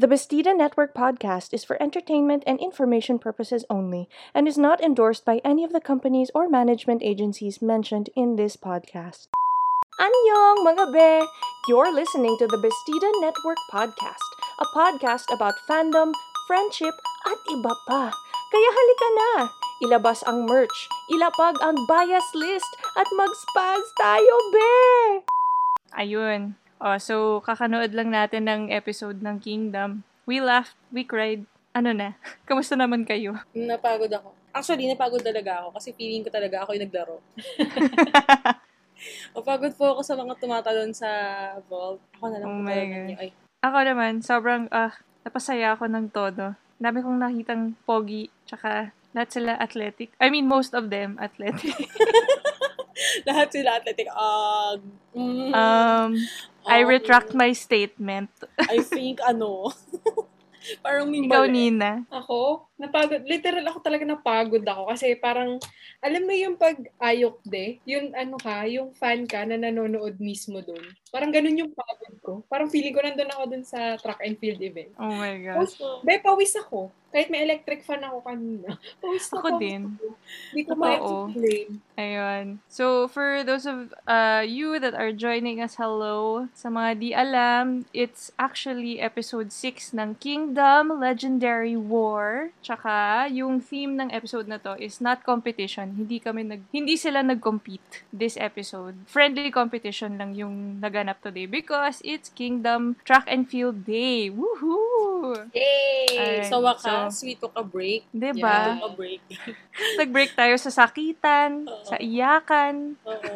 The Bastida Network podcast is for entertainment and information purposes only and is not endorsed by any of the companies or management agencies mentioned in this podcast. Annyeong, mga be! You're listening to the Bastida Network podcast, a podcast about fandom, friendship, at iba pa. Kaya halika na! Ilabas ang merch, ilapag ang bias list, at mag-spaz tayo, be! Ayun. Oh, so, kakanood lang natin ng episode ng Kingdom. We laughed, we cried. Ano na? Kamusta naman kayo? Napagod ako. Actually, napagod talaga ako kasi feeling ko talaga ako yung naglaro. Napagod po ako sa mga tumatalon sa vault. Ako na lang Oh po my God. niyo. Ay, Ako naman, sobrang, ah, napasaya ako ng todo. Dami kong nakitang pogi, tsaka lahat sila athletic. I mean, most of them athletic. lahat sila athletic. Ah, mm, Um, I retract my statement. I think, ano, parang may Ikaw, mali. Nina. Ako, napagod. Literal ako talaga napagod ako. Kasi parang, alam mo yung pag ayok de, yung ano ka, yung fan ka na nanonood mismo dun. Parang ganun yung pagod ko. Parang feeling ko nandun ako dun sa track and field event. Oh my gosh. Also, Be, pawis ako. Kahit may electric fan ako kanina. Pawis Ako pawis din. ako. Hindi ko ma-explain. Ayun. So, for those of uh, you that are joining us, hello. Sa mga di alam, it's actually episode 6 ng Kingdom Legendary War. Tsaka, yung theme ng episode na to is not competition. Hindi kami nag hindi sila nag-compete this episode. Friendly competition lang yung naganap today because it's Kingdom Track and Field Day. Woohoo! yay! Alright, Sa wakas, so- we took a break. Diba? took a break. Nag-break tayo sa sakitan, Oo. sa iyakan. Oo.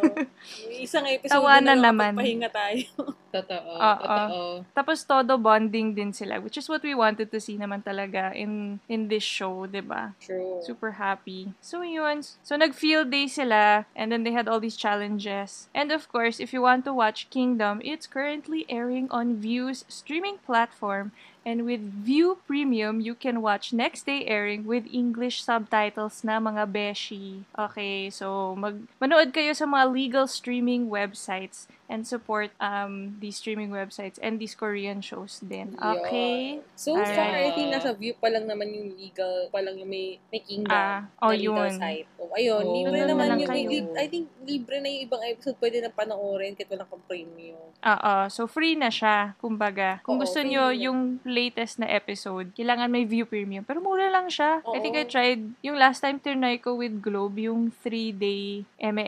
Isang episode Tawanan na naman. pahinga tayo. Totoo. Oo. Totoo. Tapos todo bonding din sila, which is what we wanted to see naman talaga in in this show, ba? True. Super happy. So yun. So nag-field day sila and then they had all these challenges. And of course, if you want to watch Kingdom, it's currently airing on View's streaming platform. And with View Premium, you can watch next day airing with English subtitles na mga beshi. Okay, so mag manood kayo sa mga legal streaming websites and support um these streaming websites and these Korean shows din. Okay? Yeah. So far, I Alright. think nasa view pa lang naman yung legal, pa lang yung may, may kingdom Ah, oh, na legal yun. site. Oh, ayun, Oh, libre doon naman na yung, may kayo. I think libre na yung ibang episode pwede na panoorin kahit walang kang premium. Oo. So, free na siya, kumbaga. Kung Oo, gusto nyo yung latest na episode, kailangan may view premium. Pero mura lang siya. I think I Oo. tried, yung last time tinry ko with Globe, yung 3-day eme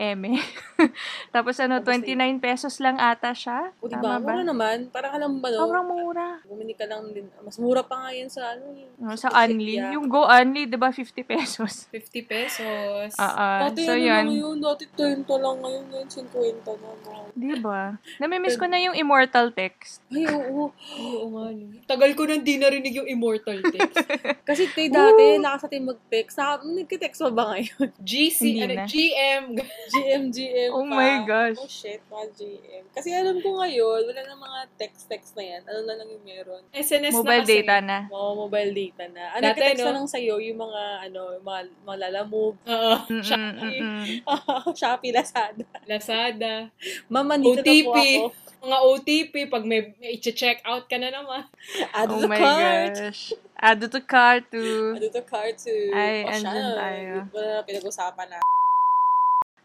Tapos ano, Tapos 29 pesos lang ata siya. O diba, Tama ba? mura naman. Parang alam ba, no? Sobrang mura. Bumili ka lang din. Mas mura pa nga yan sa ano. Yung, No, sa Unli. Yeah. Yung Go Unli, di ba, 50 pesos? 50 pesos. Oo. Dati so, ano yun. lang yun, dati 30 lang ngayon, ngayon 50 na. no? Di ba? Namimiss ko na yung Immortal Text. Ay, oo. Ay, oo nga. Tagal ko nang di narinig yung immortal text. Kasi tayo dati, nakasatin mag-text. Naka, nagka-text pa ba ngayon? GC, Hindi ano, na. GM. GM, GM Oh pa. my gosh. Oh shit, mga GM. Kasi alam ko ngayon, wala na mga text-text na yan. Ano na lang yung meron? SNS Mobile na kasi. data na. Mga mobile data na. Ano, Dati, nagka-text no? na lang sa'yo yung mga, ano, yung mga, mga lalamove, Oo. Mm-mm, Shopee. Shopee, Lazada. Lazada. Mama, nito OTP. na po ako. Mga OTP, pag may, may i-check out ka na naman. Add Oh to the my cart. gosh. Add to cart to... Add to the cart to... Ay, oh, andyan tayo. Wala na pinag-usapan na.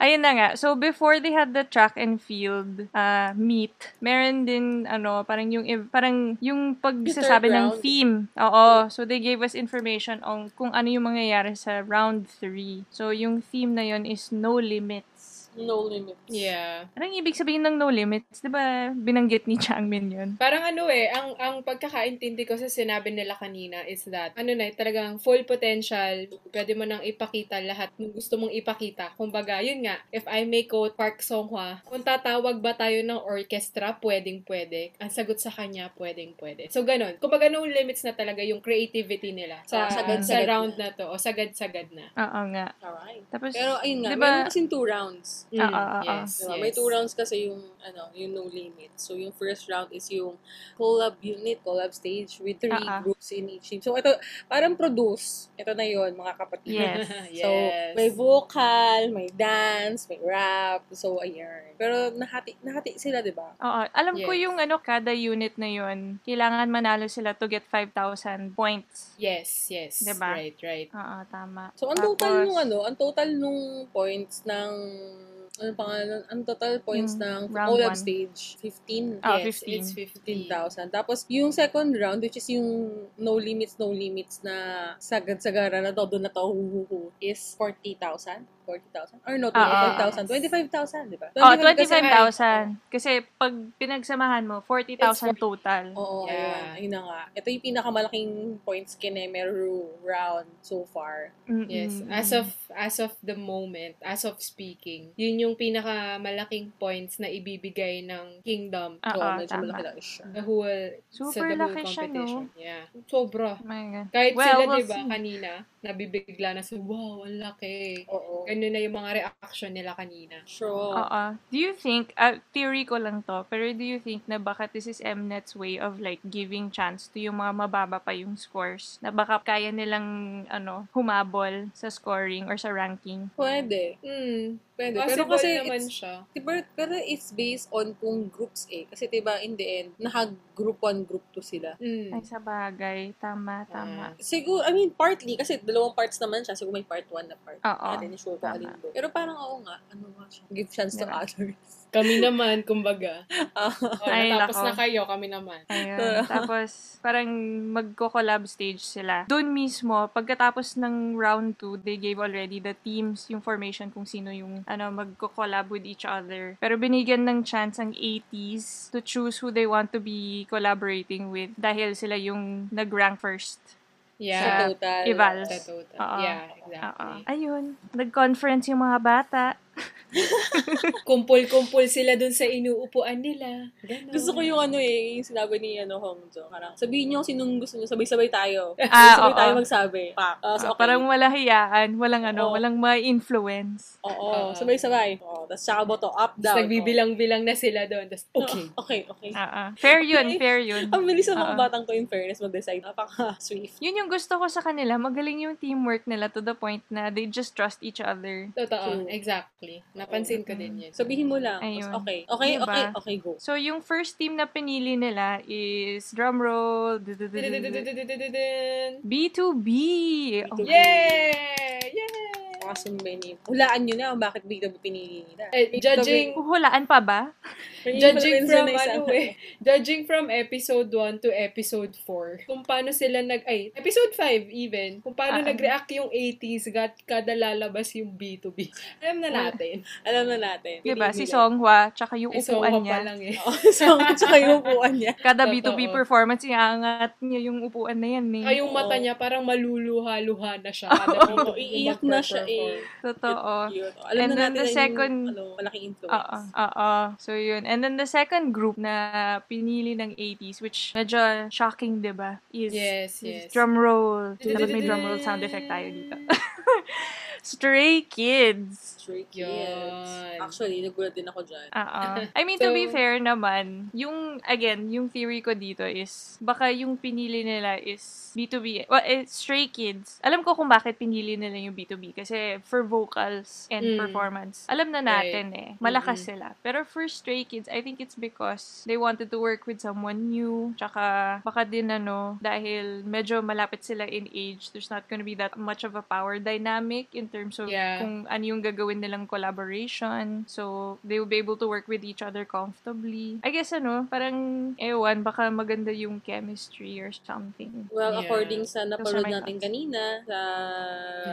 Ayun na nga. So, before they had the track and field uh, meet, meron din, ano, parang yung, parang yung pagsasabi ng theme. Oo. So, they gave us information on kung ano yung mangyayari sa round 3. So, yung theme na yon is no limits. No limits. Yeah. Anong ibig sabihin ng no limits? Di ba binanggit ni Changmin yun? Parang ano eh, ang ang pagkakaintindi ko sa sinabi nila kanina is that, ano na, talagang full potential, pwede mo nang ipakita lahat ng gusto mong ipakita. Kumbaga, yun nga, if I may quote Park Song-hwa, kung tatawag ba tayo ng orchestra, pwedeng pwede. Ang sagot sa kanya, pwedeng pwede. So, ganun. Kumbaga, no limits na talaga yung creativity nila sa, Ah, sa sagad-sagad round na. na to. O sagad-sagad na. Oo nga. Alright. Tapos, Pero ayun nga, di ba- meron kasing two rounds. Mm, Ah, ah, ah, yes, Diba? yes. May two rounds kasi yung, ano, yung no limit. So, yung first round is yung collab unit, collab stage with three ah. groups in each team. So, ito, parang produce. Ito na yon mga kapatid. Yes. So, Yes. may vocal, may dance, may rap. So, ayan. Pero nahati, nahati sila, di ba? Oo. Alam ko Yes. yung ano, kada unit na yun, kailangan manalo sila to get 5,000 points. Yes, yes. Diba? Right, right. Oo, tama. So, ang Tapos, total nung ano, ang total nung points ng ano pa nga, nun? ang total points Yung ng one. stage, 15. Ah, yes, 15. it's 15. 15,000. Tapos, yung second round, which is yung no limits, no limits na sagad-sagara na todo na to, huhuhu, is 40,000? 40,000? Or no, Ah, ah, 25,000. 25,000, di ba? Oh, 25,000 kasi- 25,000. Kasi pag pinagsamahan mo, 40,000 total. Oo, Yeah. ayun. Ayun na nga. Ito yung pinakamalaking points kinemero round so far. Mm-mm. Yes, as of as of the moment, as of speaking, yun yung pinakamalaking points na ibibigay ng kingdom Ah, Oo, ah, medyo tama. malaki-laki siya. the whole Super sa the whole laki siya, no? competition. Yeah. Sobra. Oh my God. Kahit Well, sila, we'll di ba, kanina, nabibigla na sa, wow, ang laki. Oo. Ganun na yung mga reaction nila kanina. Sure. Oo. Do you think, uh, theory ko lang to, pero do you think na baka this is Mnet's way of like giving chance to yung mga mababa pa yung scores? Na baka kaya nilang, ano, humabol sa scoring or sa ranking? Pwede. Hmm. Pwede. Possible Pero kasi naman it's, siya. diba, pero it's based on kung groups eh. Kasi diba, in the end, naka-group 1, group 2 sila. Mm. Ay, sa bagay. Tama, tama. Siguro, I mean, partly, kasi dalawang parts naman siya. Siguro may part 1 na part. Oo. Natin sure alin doon. Pero parang oo nga, ano nga siya. Give chance to Diba? others. Kami naman, kumbaga. Ah, Oh, Ay, nako. na kayo, kami naman. Ayun. Tapos, parang magko-collab stage sila. Doon mismo, pagkatapos ng round 2, they gave already the teams, yung formation kung sino yung ano magko-collab with each other. Pero binigyan ng chance ang 80s to choose who they want to be collaborating with dahil sila yung nag-rank first. sa Yeah. total. Evals. Sa total. Oo. Yeah, exactly. Ayun. Nag-conference yung mga bata. Kumpul-kumpul sila dun sa inuupuan nila. Ganon. Gusto ko yung ano eh, yung sinabi ni ano, Hong Jo. Parang, sabihin niyo sinong gusto niyo, sabay-sabay tayo. Ah, sabay oo. tayo magsabi. Pak. Ah, so, Ah, okay. Parang wala hiyaan, walang ano, Oo. walang ma-influence. Oo, Oo. sabay-sabay. Oo, tapos tsaka boto, up, Tapos down. nagbibilang-bilang na sila doon. Tapos, okay. Okay, okay. Ah, ah. Fair yun, fair yun. Ang bilis ng mga batang to in fairness mag-decide. Napaka-swift. Yun yung gusto ko sa kanila. Magaling yung teamwork nila to the point na they just trust each other. Totoo. Exactly. Napansin ko din yun. Sabihin mo lang. Ayun. Okay. Okay, Diba? okay, okay, go. So, yung first team na pinili nila is drumroll, Dun-dun-dun-dun-dun-dun-dun. B2B. Oh, B2B. Yay! Yay! Nakasumbay Hulaan nyo na kung bakit bigla pinili nila. Eh, judging Hulaan pa ba? Judging from ano eh, judging from episode 1 to episode 4, kung paano sila nag, ay, episode 5 even, kung paano Ah, nag-react yung 80s gat kada lalabas yung B2B. Alam na natin. Alam na natin. Diba? Si. Songhwa, tsaka yung Eh, so, upuan pa niya. lang eh. Oo, so, tsaka yung upuan niya. Kada Totoo. B2B performance, iangat niya yung upuan na yan eh. Ay, yung mata niya parang maluluha-luha na siya. Kada Oo, B2B iiyak na siya eh. Totoo. Cute. Alam And na then natin the second- yung ano, malaking influence. Oo. Oo. So, yun. And then the second group na pinili ng 80s, which medyo shocking, di ba? Is, Yes, is yes. drum roll. Dapat may drum roll sound effect tayo dito. Stray Kids. Stray Kids. Yun. Actually, nagulat din ako dyan. Oo. I mean, to be So- fair naman, yung, again, yung theory ko dito is, baka yung pinili nila is B2B. Well, eh, Stray Kids. Alam ko kung bakit pinili nila yung B2B. Kasi for vocals and Mm. performance, alam na natin eh. Malakas sila. Pero for Stray Kids, I think it's because they wanted to work with someone new. Tsaka, baka din ano, dahil medyo malapit sila in age, there's not gonna be that much of a power dynamic in terms of Yeah. kung ano yung gagawin nilang collaboration. So, they will be able to work with each other comfortably. I guess ano, parang, ewan, baka maganda yung chemistry or something. Well, Yeah. according sa my natin thoughts. kanina sa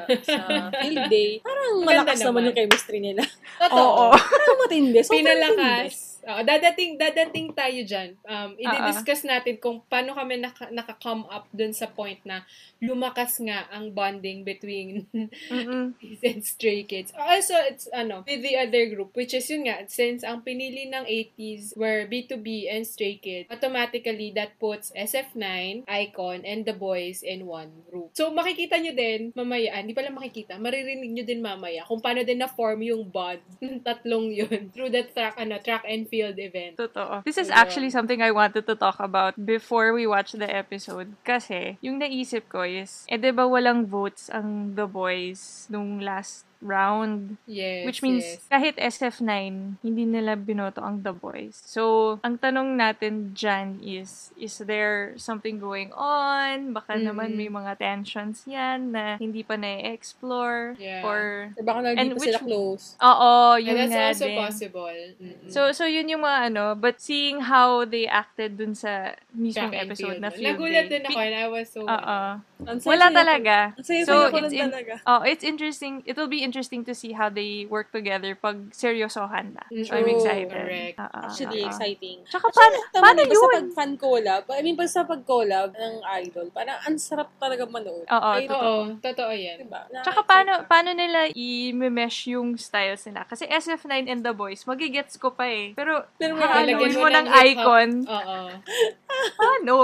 sa field day, parang Maganda malakas naman naman. yung chemistry nila. Totoo. Oo. Parang matindi. So, Pinalakas Oo, dadating, dadating tayo dyan. Um, i-discuss natin kung paano kami naka, naka-come up dun sa point na lumakas nga ang bonding between. Kids and Stray Kids. Also, it's, ano, with the other group, which is yun nga, since ang pinili ng 80s were B2B and Stray Kids, automatically that puts SF9, Icon, and The Boys in one group. So, makikita nyo din, mamaya, ah, hindi pala makikita, maririnig nyo din mamaya kung paano din na-form yung bond ng tatlong yun through the track, ano, track and field event. Totoo. This is actually something I wanted to talk about before we watch the episode. Kasi, yung naisip ko is, eh, di ba walang votes ang The Boys nung last round? Yes, Which means, yes. kahit SF9, hindi nila binoto ang The Boys. So, ang tanong natin dyan is, is there something going on? Baka Mm-mm. naman may mga tensions yan na hindi pa na-explore. Yeah. Or, Or baka na And hindi pa which- sila close. oo, And yun that's nga also din. possible. Mm-mm. So, so yun yung mga ano, but seeing how they acted dun sa mismong and episode na field Nagulat din ako and I was so... Oo. Wala talaga. So, it's in- talaga. Oh, it's interesting. It will be interesting to see how they work together pag seryosohan na. So, I'm excited. correct. Oo, Actually, oo. exciting. Tsaka paano, paano din, basta yun? pag fan collab, I mean, basta pag collab ng idol, parang ang sarap talaga manood. Oo, Ay, Oo, totoo yan. Diba? Tsaka paano, paano nila i-mesh yung styles nila? Kasi SF9 and The Boys, magigets ko pa eh. Pero, Pero haalawin Lalagyan mo ng icon. Oo. Paano?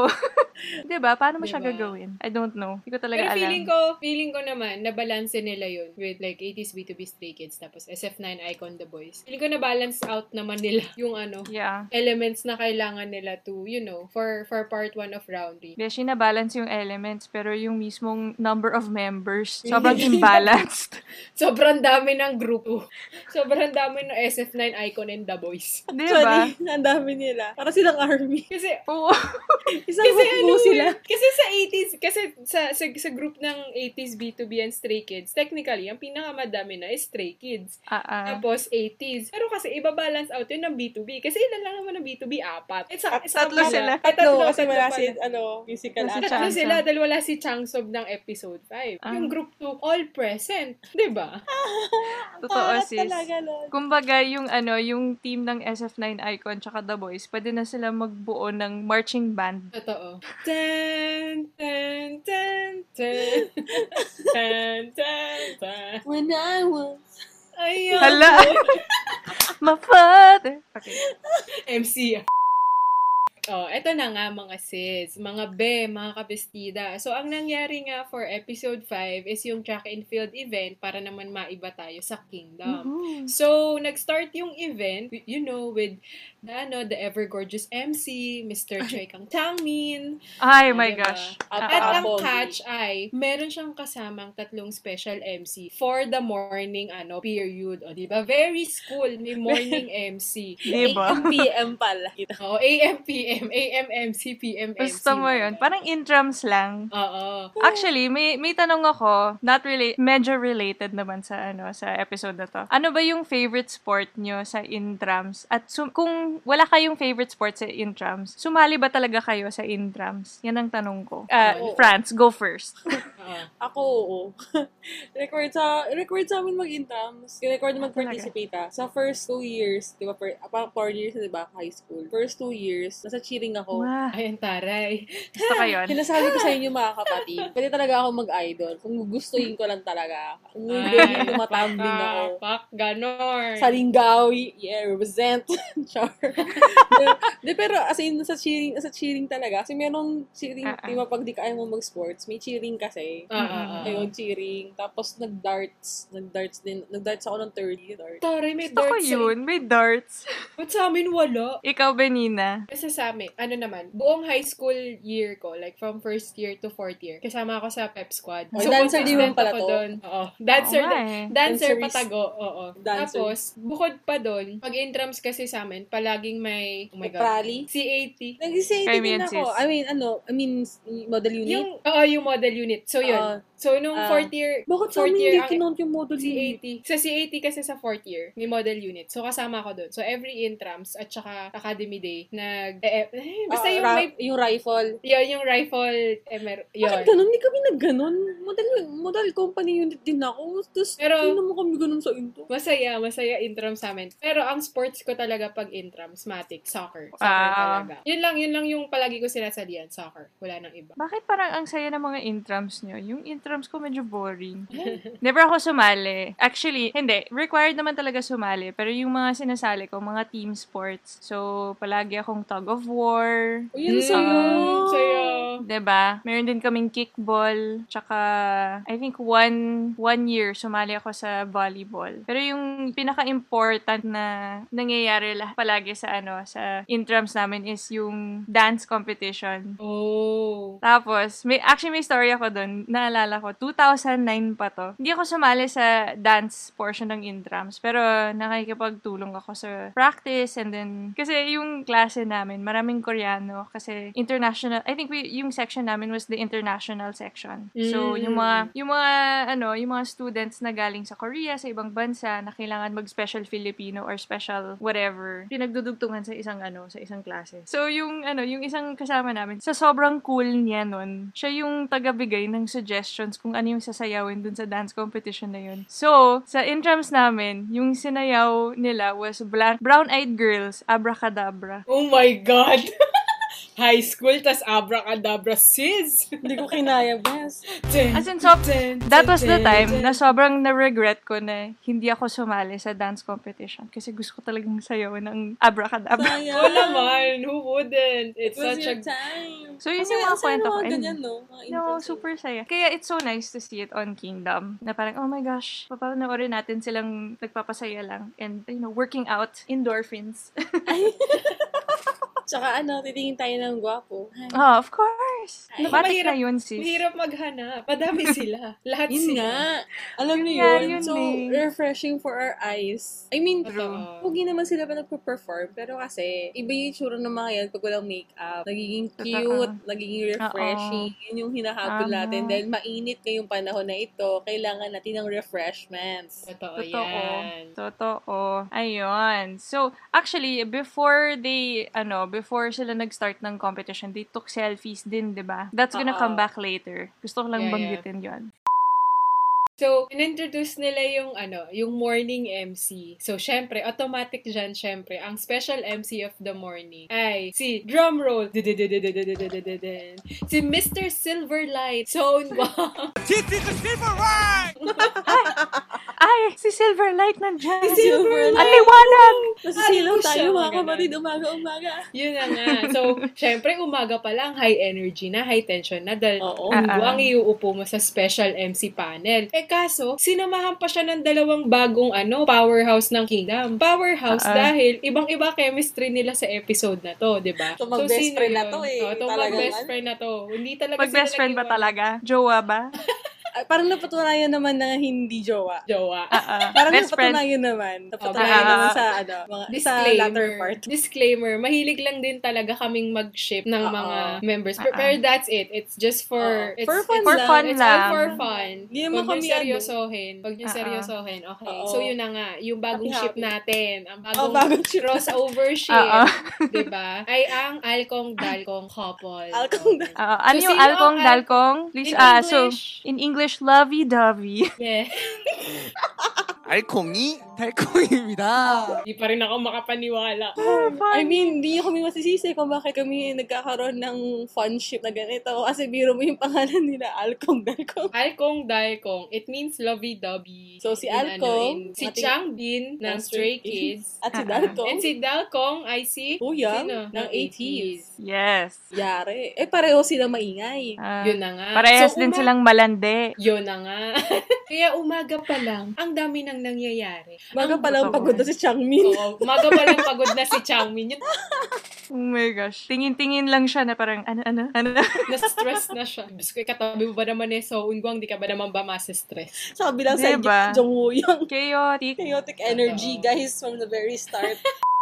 diba? Paano mo siya Diba? gagawin? I don't know. Hindi ko talaga Pero alam. feeling ko, feeling ko naman, nabalanse nila yun with like 80s B2B Stray Kids, tapos SF9 Icon The Boys. Feeling ko na-balance out naman nila yung ano, Yeah. elements na kailangan nila to, you know, for for part 1 of round 3. Beshi, na-balance yung elements, pero yung mismong number of members, sobrang imbalanced. Sobrang dami ng grupo. Sobrang dami ng SF9 Icon and The Boys. diba? Actually, ang dami nila. Para silang army. Kasi Oo. Isang kasi ano sila. kasi sa 80s, kasi sa, sa, sa group ng 80s B2B and Stray Kids, technically, ang pinakamadami na is Stray Kids. Ah. Tapos 80s. Pero kasi iba-balance out yun ng B2B. Kasi ilan lang naman ng B2B? Apat. It's a, At it's tatlo sila. Ay, Tatlo, kasi tatlo wala pala. si, ano, musical Kasi act. Tatlo Changsub. sila dahil wala si Changsob ng episode 5. Ah. Yung group 2, all present. 'Di ba? Totoo, sis. talaga, Lord. Kumbaga, yung ano, yung team ng SF9 Icon tsaka The Boys, pwede na sila magbuo ng marching band. Totoo. Tan, tan, tan, tan. Tan, tan, tan. When I was... Ayun. Hala! My father! Okay. MC. Oh, eto na nga mga sis, mga be, mga kabestida. So, ang nangyari nga for episode 5 is yung track and field event para naman maiba tayo sa kingdom. Mhm. So, nag-start yung event, you know, with the, ano, the ever-gorgeous MC, Mr. Choi Kang Tangmin. Ay, Oh, my diba? gosh. At At ang catch ay, meron siyang kasamang tatlong special MC for the morning, ano, period. O, di ba? Very school, may morning MC. Diba? AM, pala. O, AM, PM, AM, MC, PM, MC. Gusto mo yun? Parang intrams lang. Oo. Actually, may may tanong ako, not relate, medyo related naman sa ano sa episode na to. Ano ba yung favorite sport nyo sa intrams? At sum- kung wala kayong favorite sport sa intrams, sumali ba talaga kayo sa intrams? Yan ang tanong ko. Uh, Oo. France, go first. Oo. Ako, oo. record sa, record sa amin mag-intrams. Record na mag-participate ah. Sa first two years, di ba, per, parang four years, di ba, high school. First two years, nasa cheering ako. Wow. Ayun, taray. Gusto ko yun. Sinasabi ko sa inyo mga kapatid, pwede talaga ako mag-idol. Kung gustuhin ko lang talaga. Kung hindi, Ay, tumatambling ako. Pak, ganon. Sa Lingawi, yeah, represent. Char. Di, pero as in, sa cheering, sa cheering talaga. Kasi merong cheering, ah. di ba, pag di kaya mo mag-sports, may cheering kasi. Ah. Ayun, cheering. Tapos, nag-darts. Nag-darts din. Nag-darts ako ng third year. Dart. Taray, may Gusto ko darts. sa- yun. May darts. Ba't sa amin wala? Ikaw, Benina. Kasi sa amin, ano naman, buong high school year ko, like from first year to fourth year, kasama ako sa pep squad. Oh, dancer din mo pala to? doon. Oo. Dancer, eh. dancer Danceries. patago. Oo. Dancer. Tapos, bukod pa doon, pag intrams kasi sa amin, palaging may, oh my God, Prali. C80. Nag-say Kay din Mensis. ako. I mean, ano, I mean, model unit. Yung, oo, yung model unit. So, yun. Ah. So, nung Ah. fourth year, Bakit sa fourth year, hindi ang- kinount yung model unit? CAT. Sa CAT kasi sa fourth year, may model unit. So, kasama ako doon. So, every intrams at saka academy day, nag, eh, eh, basta Ah, yung ra- may, yung rifle. yun, yung rifle, eh, mer- yun. Bakit ganun? Hindi kami nagganon. Model, model company unit din ako. Tapos, Pero- hindi naman kami ganun sa into. Masaya, masaya intram sa amin. Pero ang sports ko talaga pag intrams, matic, soccer. Soccer Ah. talaga. Yun lang, yun lang yung palagi ko sinasalihan, soccer. Wala nang iba. Bakit parang ang saya ng mga intrams nyo? Yung intrams ko medyo boring. Never ako sumali. Actually, hindi. Required naman talaga sumali. Pero yung mga sinasali ko, mga team sports. So, palagi akong tug of war. O, yun Mm, sa'yo. 'Di ba? Meron din kaming kickball. Tsaka, I think one, one year, sumali ako sa volleyball. Pero yung pinaka-important na nangyayari lah palagi sa ano, sa intrams namin is yung dance competition. Oh. Tapos, may, actually may story ako doon. Naalala ko, 2009 pa to. Hindi ako sumali sa dance portion ng intrams. Pero nakikipagtulong ako sa practice and then, kasi yung klase namin, maraming Koreano. Kasi international, I think we, yung section namin was the international section. So, Mm. yung mga, yung mga, ano, yung mga students na galing sa Korea, sa ibang bansa, na kailangan mag-special Filipino or special whatever, pinagdudugtungan sa isang, ano, sa isang klase. So, yung, ano, yung isang kasama namin, sa sobrang cool niya nun, siya yung tagabigay ng suggestions kung ano yung sasayawin dun sa dance competition na yun. So, sa intrams namin, yung sinayaw nila was Bla- Brown Eyed Girls, Abracadabra. Oh my God! High school, tas abracadabra, sis! Hindi ko kinaya, bes. As in, so, that was the time na sobrang na-regret ko na hindi ako sumali sa dance competition kasi gusto ko talagang sayawan ng Abracadabra. Sayang. Oo naman, who wouldn't? It's It was such a... time. So, yun Kasi yung mga kwento ko. ganyan, no? Mga No, super saya. Kaya it's so nice to see it on Kingdom. Na parang, oh my gosh, papanoorin natin silang nagpapasaya lang. And, you know, working out. Endorphins. Tsaka ano, titingin tayo ng gwapo. Ay, oh, of course. Naku, Matik mahirap- na yun, sis. Mahirap maghanap. Madami sila. Lahat Yun sila. nga. Alam Yun niyo yun. yun So, eh. refreshing for our eyes. I mean. Pugi naman sila pa nagpa-perform, pero kasi, iba yung itsura ng mga yan pag walang makeup. Nagiging cute, nagiging refreshing. Yun yung hinahabol natin. Dahil mainit ngayong panahon na ito, kailangan natin ng refreshments. Totoo, Totoo. yan. Totoo. Ayun. So, actually, before they, ano, before sila nag-start ng competition, they took selfies din, di ba? That's gonna Uh-oh. come back later. Gusto ko lang yeah, banggitin yeah. yun. So, inintroduce nila yung ano, yung morning MC. So, syempre, automatic dyan, syempre, ang special MC of the morning ay si drum roll, si Mr. Silverlight, Zone 1. Titi Silverlight! Ay, si Silverlight nandyan. Si Silverlight. Ang liwanag! Masisilaw tayo mga kapatid, umaga-umaga. Yun na nga. So, syempre, umaga pa lang, high energy na, high tension na, dahil Oo. ah. ang iuupo mo sa special MC panel. Eh kaso, sinamahan pa siya ng dalawang bagong ano, powerhouse ng Kingdom. Powerhouse ah. dahil ibang-iba chemistry nila sa episode na to, di ba? So, mag-best friend na to eh. Oo, to mag-best friend na to. Hindi talaga Mag-best friend ba talaga? Jowa ba? Ay, parang napatunayan naman na hindi jowa. Jowa. Ah, ah. Parang Best friend. napatunayan naman. Napatunayan Ah, naman ah, sa, ano, mga, sa Disclaimer. latter part. Disclaimer. Mahilig lang din talaga kaming mag-ship ng Oo. mga members. Pero, Ah, ah. pero that's it. It's just for... Oo. It's, For fun For lang. fun It's lang. all for fun. Hindi naman Huwag kami niyo seryosohin. Huwag niyo Ah, ah. seryosohin. Okay. Oo. So, yun na nga. Yung bagong Happy, ship natin. Ang Oh, bagong bagong ship. crossover ship. Ah, ah. diba? Ay ang Alkong-Dalkong couple. Alkong dal- Ah, ano So, yung alkong, al- dalkong? Please, In ah, so, in English, lovey-dovey. Yeah. 알콩이 달콩입니다. Di pa rin ako makapaniwala. I mean, hindi kami masisisi kung bakit kami nagkakaroon ng fun ship na ganito. Kasi biro mo yung pangalan nila, Alkong Dalkong. Alkong-Dalkong. It means lovey-dovey. So, si In ano, Alkong, in- si ating- Changbin ng ng Stray Stray Kids. At si Ah, ah. Dalkong, And si Dalkong ay si... Kuya Sino? ng 80s. Yes. Yari. Eh, pareho sila maingay. Ah, Yun na nga. parehas So, din uma- silang malande. Yun na nga. Kaya umaga pa lang, ang dami nang nangyayari. Baga Ang- palang totoo. pagod na si Changmin. Oo, umaga pa lang pagod na si Changmin. Yun, Oh my gosh. Tingin-tingin lang siya na parang, ano, ano, ano. na-stress na siya. Diyos ko, katabi mo ba naman eh, so unguang, di ka ba naman ba masa-stress? Sa kabilang side, Diba? Jongwoo yung Chaotic. chaotic energy, guys, from the very start.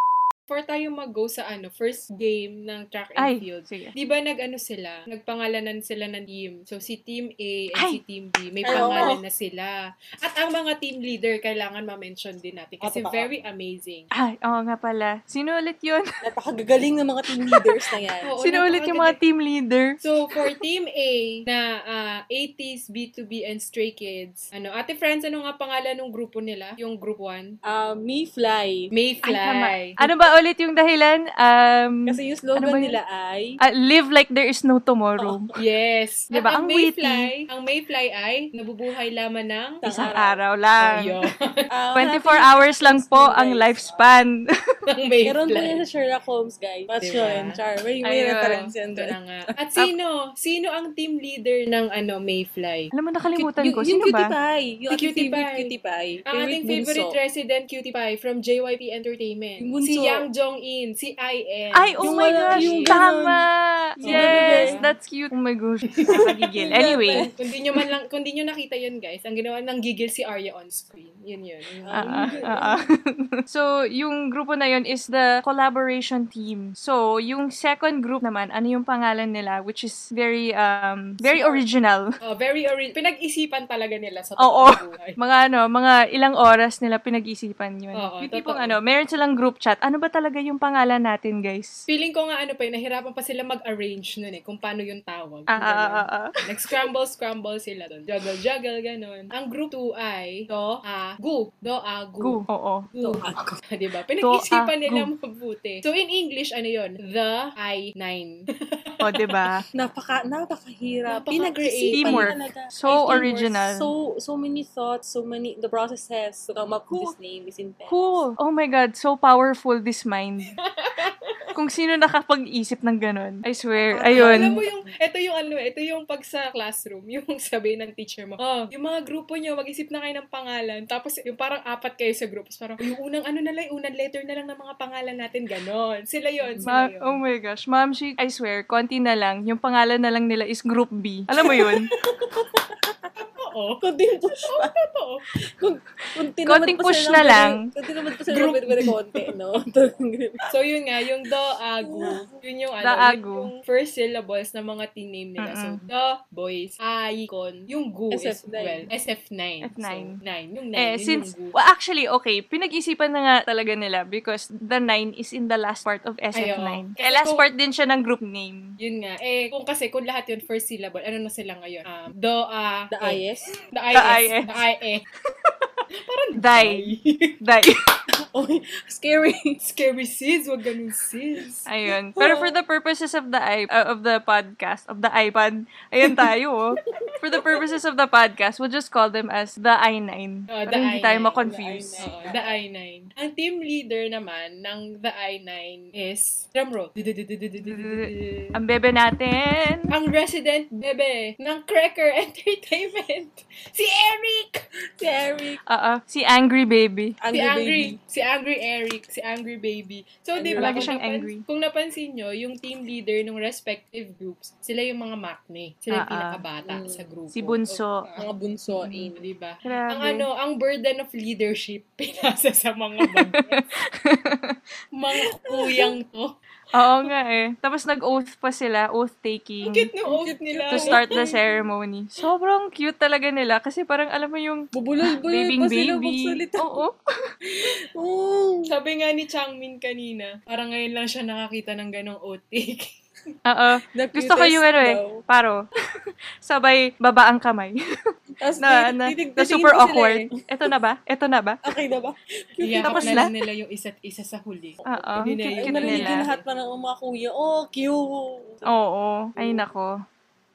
For tayo mag-go sa ano, first game ng track and Ay, field. sige. Di ba nag-ano sila? Nagpangalanan sila ng team. So, si Team A and Ay! si Team B, may Ay, pangalan na sila. At ang mga team leader, kailangan ma-mention din natin. Kasi Ah, totoo. very amazing. Ay, oo nga pala. Sino ulit yun? Napakagagaling ng mga team leaders na yan. Oo, Sino ulit yung mga napakagaling. team leader? So, for Team A na ah, 80s, B2B, and Stray Kids, ano, Ate Friends, ano nga pangalan ng grupo nila? Yung group 1? Uh, me fly. Ay, tama. Mayfly. Ano ba ulit yung dahilan? Um, Kasi yung slogan Ano yun? nila ay... ah, live like there is no tomorrow. Yes. Diba? At ang Ang Mayfly, ang Mayfly ay nabubuhay lamang ng Isang araw. araw lang. Ayun. ah, 24 happy hours lang po ang lifespan. ng Meron po yan Mayfly. sa Sherlock Holmes, guys. Watch Diba? yun, Char. May, may Ayun. reference yan Ito doon. nga. At sino? Sino ang team leader ng ano Mayfly? Alam mo, nakalimutan Yung- ko. Yung Sino cutie ba? pie. Yung Cutie Pie. cutie pie. Ang ating favorite resident cutie pie from JYP Entertainment. Yung. Si Yang Jong-in, si IN. Ay, oh Yung my wala- gosh. yung Tama. Si Yes, Bebe. that's cute. Oh my gosh. Nakakagigil. Anyway. Kung di nyo man lang, kung di nyo nakita yun guys, ang ginawa ng gigil si Arya on screen. Yun yun. Ah, ah, ah, ah. so, yung grupo na yun is the collaboration team. So, yung second group naman, ano yung pangalan nila, which is very, um, very original. Oh, very ori- Pinag-isipan talaga nila sa Oo. buhay. Mga ano, mga ilang oras nila pinag-isipan yun. Oo, yung tipong ano, meron silang group chat. Ano ba talaga yung pangalan natin, guys? Feeling ko nga ano pa yun, nahirapan pa sila mag-arrange nun eh, kung paano yung tawag. Ah, ah, ah, ah. Nag-scramble, scramble sila doon. Juggle, juggle, ganun. Ang group 2 ay do, a, gu. Do, a, gu. Gu. Oo. Gu. diba? Pinag-isipan a, nila gu. mabuti. So, in English, ano yun? The I-9. O, diba? Napaka, napakahirap. Pinag-isipan Teamwork. talaga. So original. So, so many thoughts, so many, the processes to come up with this name is intense. Cool. Oh my God, so powerful this mind. Kung sino nakapag-isip ng ganun. I swear. Alam mo Ayun. yung, ito yung ano, ito yung pag sa classroom, yung sabi ng teacher mo, oh, yung mga grupo nyo, mag-isip na kayo ng pangalan. Tapos, yung parang apat kayo sa group. Parang, yung unang ano na lang, yung unang letter na lang ng mga pangalan natin, ganon. Sila yon sila Ma- yun. oh my gosh. Ma'am, she, I swear, konti na lang. Yung pangalan na lang nila is Group B. Alam mo yun? Oo. Kunting push pa. Totoo. Kung, kung tinamad Konting pa push na ng lang. Kung tinamad pa sila ng very, konti, no? So, yun nga, yung do, agu. Yun yung ano, The agu. yung first syllables ng mga team name nila. So, Mm-mm. the, boys, icon, yung gu is, SF9. well, SF9. F9. So, 9. Yung 9, Eh, yun since, yung gu. well, actually, okay, pinag-isipan na nga talaga nila because the 9 is in the last part of SF9. Ay, oo. Eh, last kung- part din siya ng group name. Yun nga. Eh, kung kasi, kung lahat yun first syllable, ano na sila ngayon? Um, do, a, The e. IS. The The IS. IS. The IE. Parang Die. Die. Oh, scary. Scary sis, wag ganun sis. Ayun. Pero for the purposes of the i uh, of the podcast, of the iPad, ayun tayo, oh. For the purposes of the podcast, we'll just call them as the i9. Oh, Para hindi tayo I9. ma-confuse. The Oo, the I-9. Ang team leader naman ng the I-9 is, drumroll. Ang bebe natin. Ang resident bebe ng Cracker Entertainment, si Eric! Si Eric. Oo. Si Angry Baby. si Angry Angry, Baby. si Angry Eric, si Angry Baby. So, di ba, Lagi kung, napan- angry. kung napansin nyo, yung team leader ng respective groups, sila yung mga makne. Sila yung Ah, ah. pinakabata Mm. sa grupo. Si Bunso. Mga bunso in. Mm, di ba? Grabe. Ang ano, ang burden of leadership pinasa sa mga bagay. mga kuyang to. Oo nga eh. Tapos nag-oath pa sila, oath-taking. Ang cute ng oath nila. to start the ceremony. Sobrang cute talaga nila kasi parang alam mo yung Bubulol-bulol pa sila magsalita. Oo. Oh. Sabi nga ni Changmin kanina, parang ngayon lang siya nakakita ng ganong oath take. Oo. Gusto ko yung ano eh, paro. Sabay baba ang kamay. Tapos na, na, titig- na super awkward. eh. Ito na ba? Ito na ba? Okay na ba? Cute Tapos na nila yung isa't isa sa huli. Oo. Hindi na Cute, nila. yung lahat pa ng mga kuya. Oh, cute. Oo. Ay nako.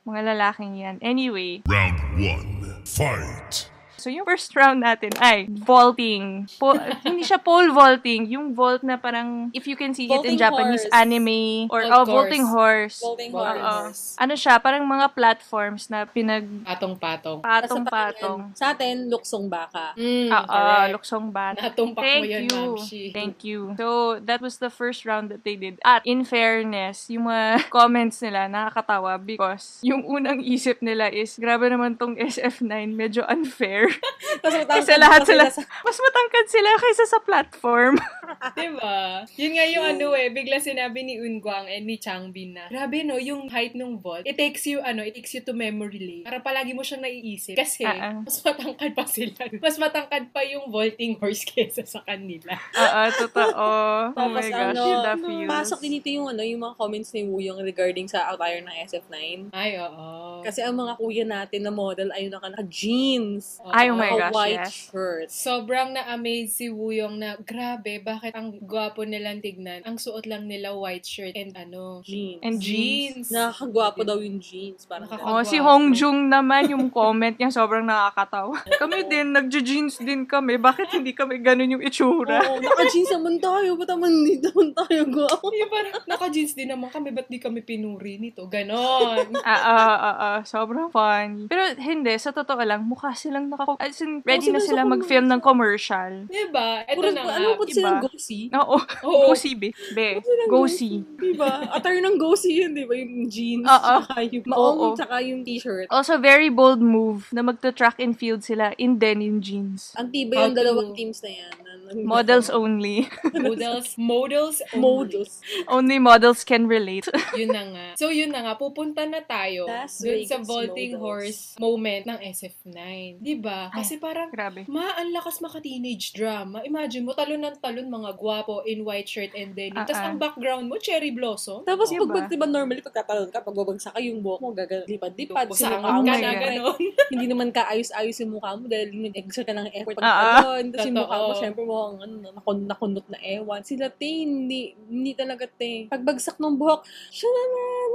Mga lalaking yan. Anyway, Round one. Fight. So yung first round natin ay vaulting. Po- hindi siya pole vaulting. Yung vault na parang, if you can see it Vaulting in Japanese horse. anime, or oh, course. vaulting horse. Vaulting horse. Ano siya, parang mga platforms na Patong-patong. pinagpatong-patong. Sa atin, luksong baka. Mm, Oo, luksong bat. Natumpak mo Thank yan, you. Mamshi. Thank you. So, that was the first round that they did. At, in fairness, yung mga comments nila, nakakatawa because yung unang isip nila is, grabe naman tong SF9, medyo unfair. Matangkad Kasi lahat sila, sa... mas matangkad sila kaysa sa platform. Diba? Yun nga yung ano eh, bigla sinabi ni Unguang and ni Changbin na, grabe no, yung height ng vault, it takes you, ano, it takes you to memory lane. Para palagi mo siyang naiisip. Kasi, Ah, ah. mas matangkad pa sila. Mas matangkad pa yung vaulting horse kesa sa kanila. Oo, totoo. Oh my gosh, ano, yun the feels. pasok din ito yung, ano, yung mga comments ni Wuyong regarding sa attire ng SF9. Ay, oo. Kasi ang mga kuya natin na model ay naka, jeans Oo. Ay, oh my a gosh, white yes. shirt. Sobrang na-amaze si Wuyong na, grabe, bakit ang gwapo nilang tignan? Ang suot lang nila white shirt and ano, Jeans. And jeans. Nakakagwapo daw yung jeans. Parang Oh, si Hong Jung naman, yung comment niya sobrang nakakatawa. Kami din, nagja-jeans din kami. Bakit hindi kami ganun yung itsura? Oo, naka-jeans naman tayo. Ba't naman hindi naman tayo gwapo? yung parang, naka-jeans din naman kami, ba't di kami pinuri nito? Ganon. Ah, ah, ah, ah, sobrang funny. Pero hindi, sa totoo lang, mukha silang naka... As in, ready na sila mag-film ng commercial. diba? Ito Puro, na nga. ano ba iba. silang go-see? Oo, Oo. go see, be. Be, go see. Diba? Attire ng go-see yun, diba? Yung jeans, Oo. tsaka yung Oo. maong, tsaka yung t-shirt. Also, very bold move na magta-track and field sila in denim jeans. Ang tibay yung dalawang teams na yan. Models only. Models, models, only. Models. only models can relate. Yun na nga. So, yun na nga. Pupunta na tayo Las dun Vegas sa vaulting models. horse moment ng SF9. Diba? Kasi parang, Grabe. ma, ang lakas maka-teenage drama. Imagine mo, talon ng talon, mga gwapo in white shirt and denim. Tapos Ah, ah. ang background mo, cherry blossom. Tapos Diba? pag, diba normally pagtatalon ka, pag babagsak ka, yung buhok mo gagalipad-lipad. Oh ka na, ganon. hindi naman kaayos-ayos yung mukha mo dahil nag-exert ka ng effort Ah, ah. pagtalon. Tapos yung mukha mo, syempre mo, ano, nakun nakunot na ewan. Sila, te, hindi, hindi talaga, te. Pagbagsak ng buhok, shananana,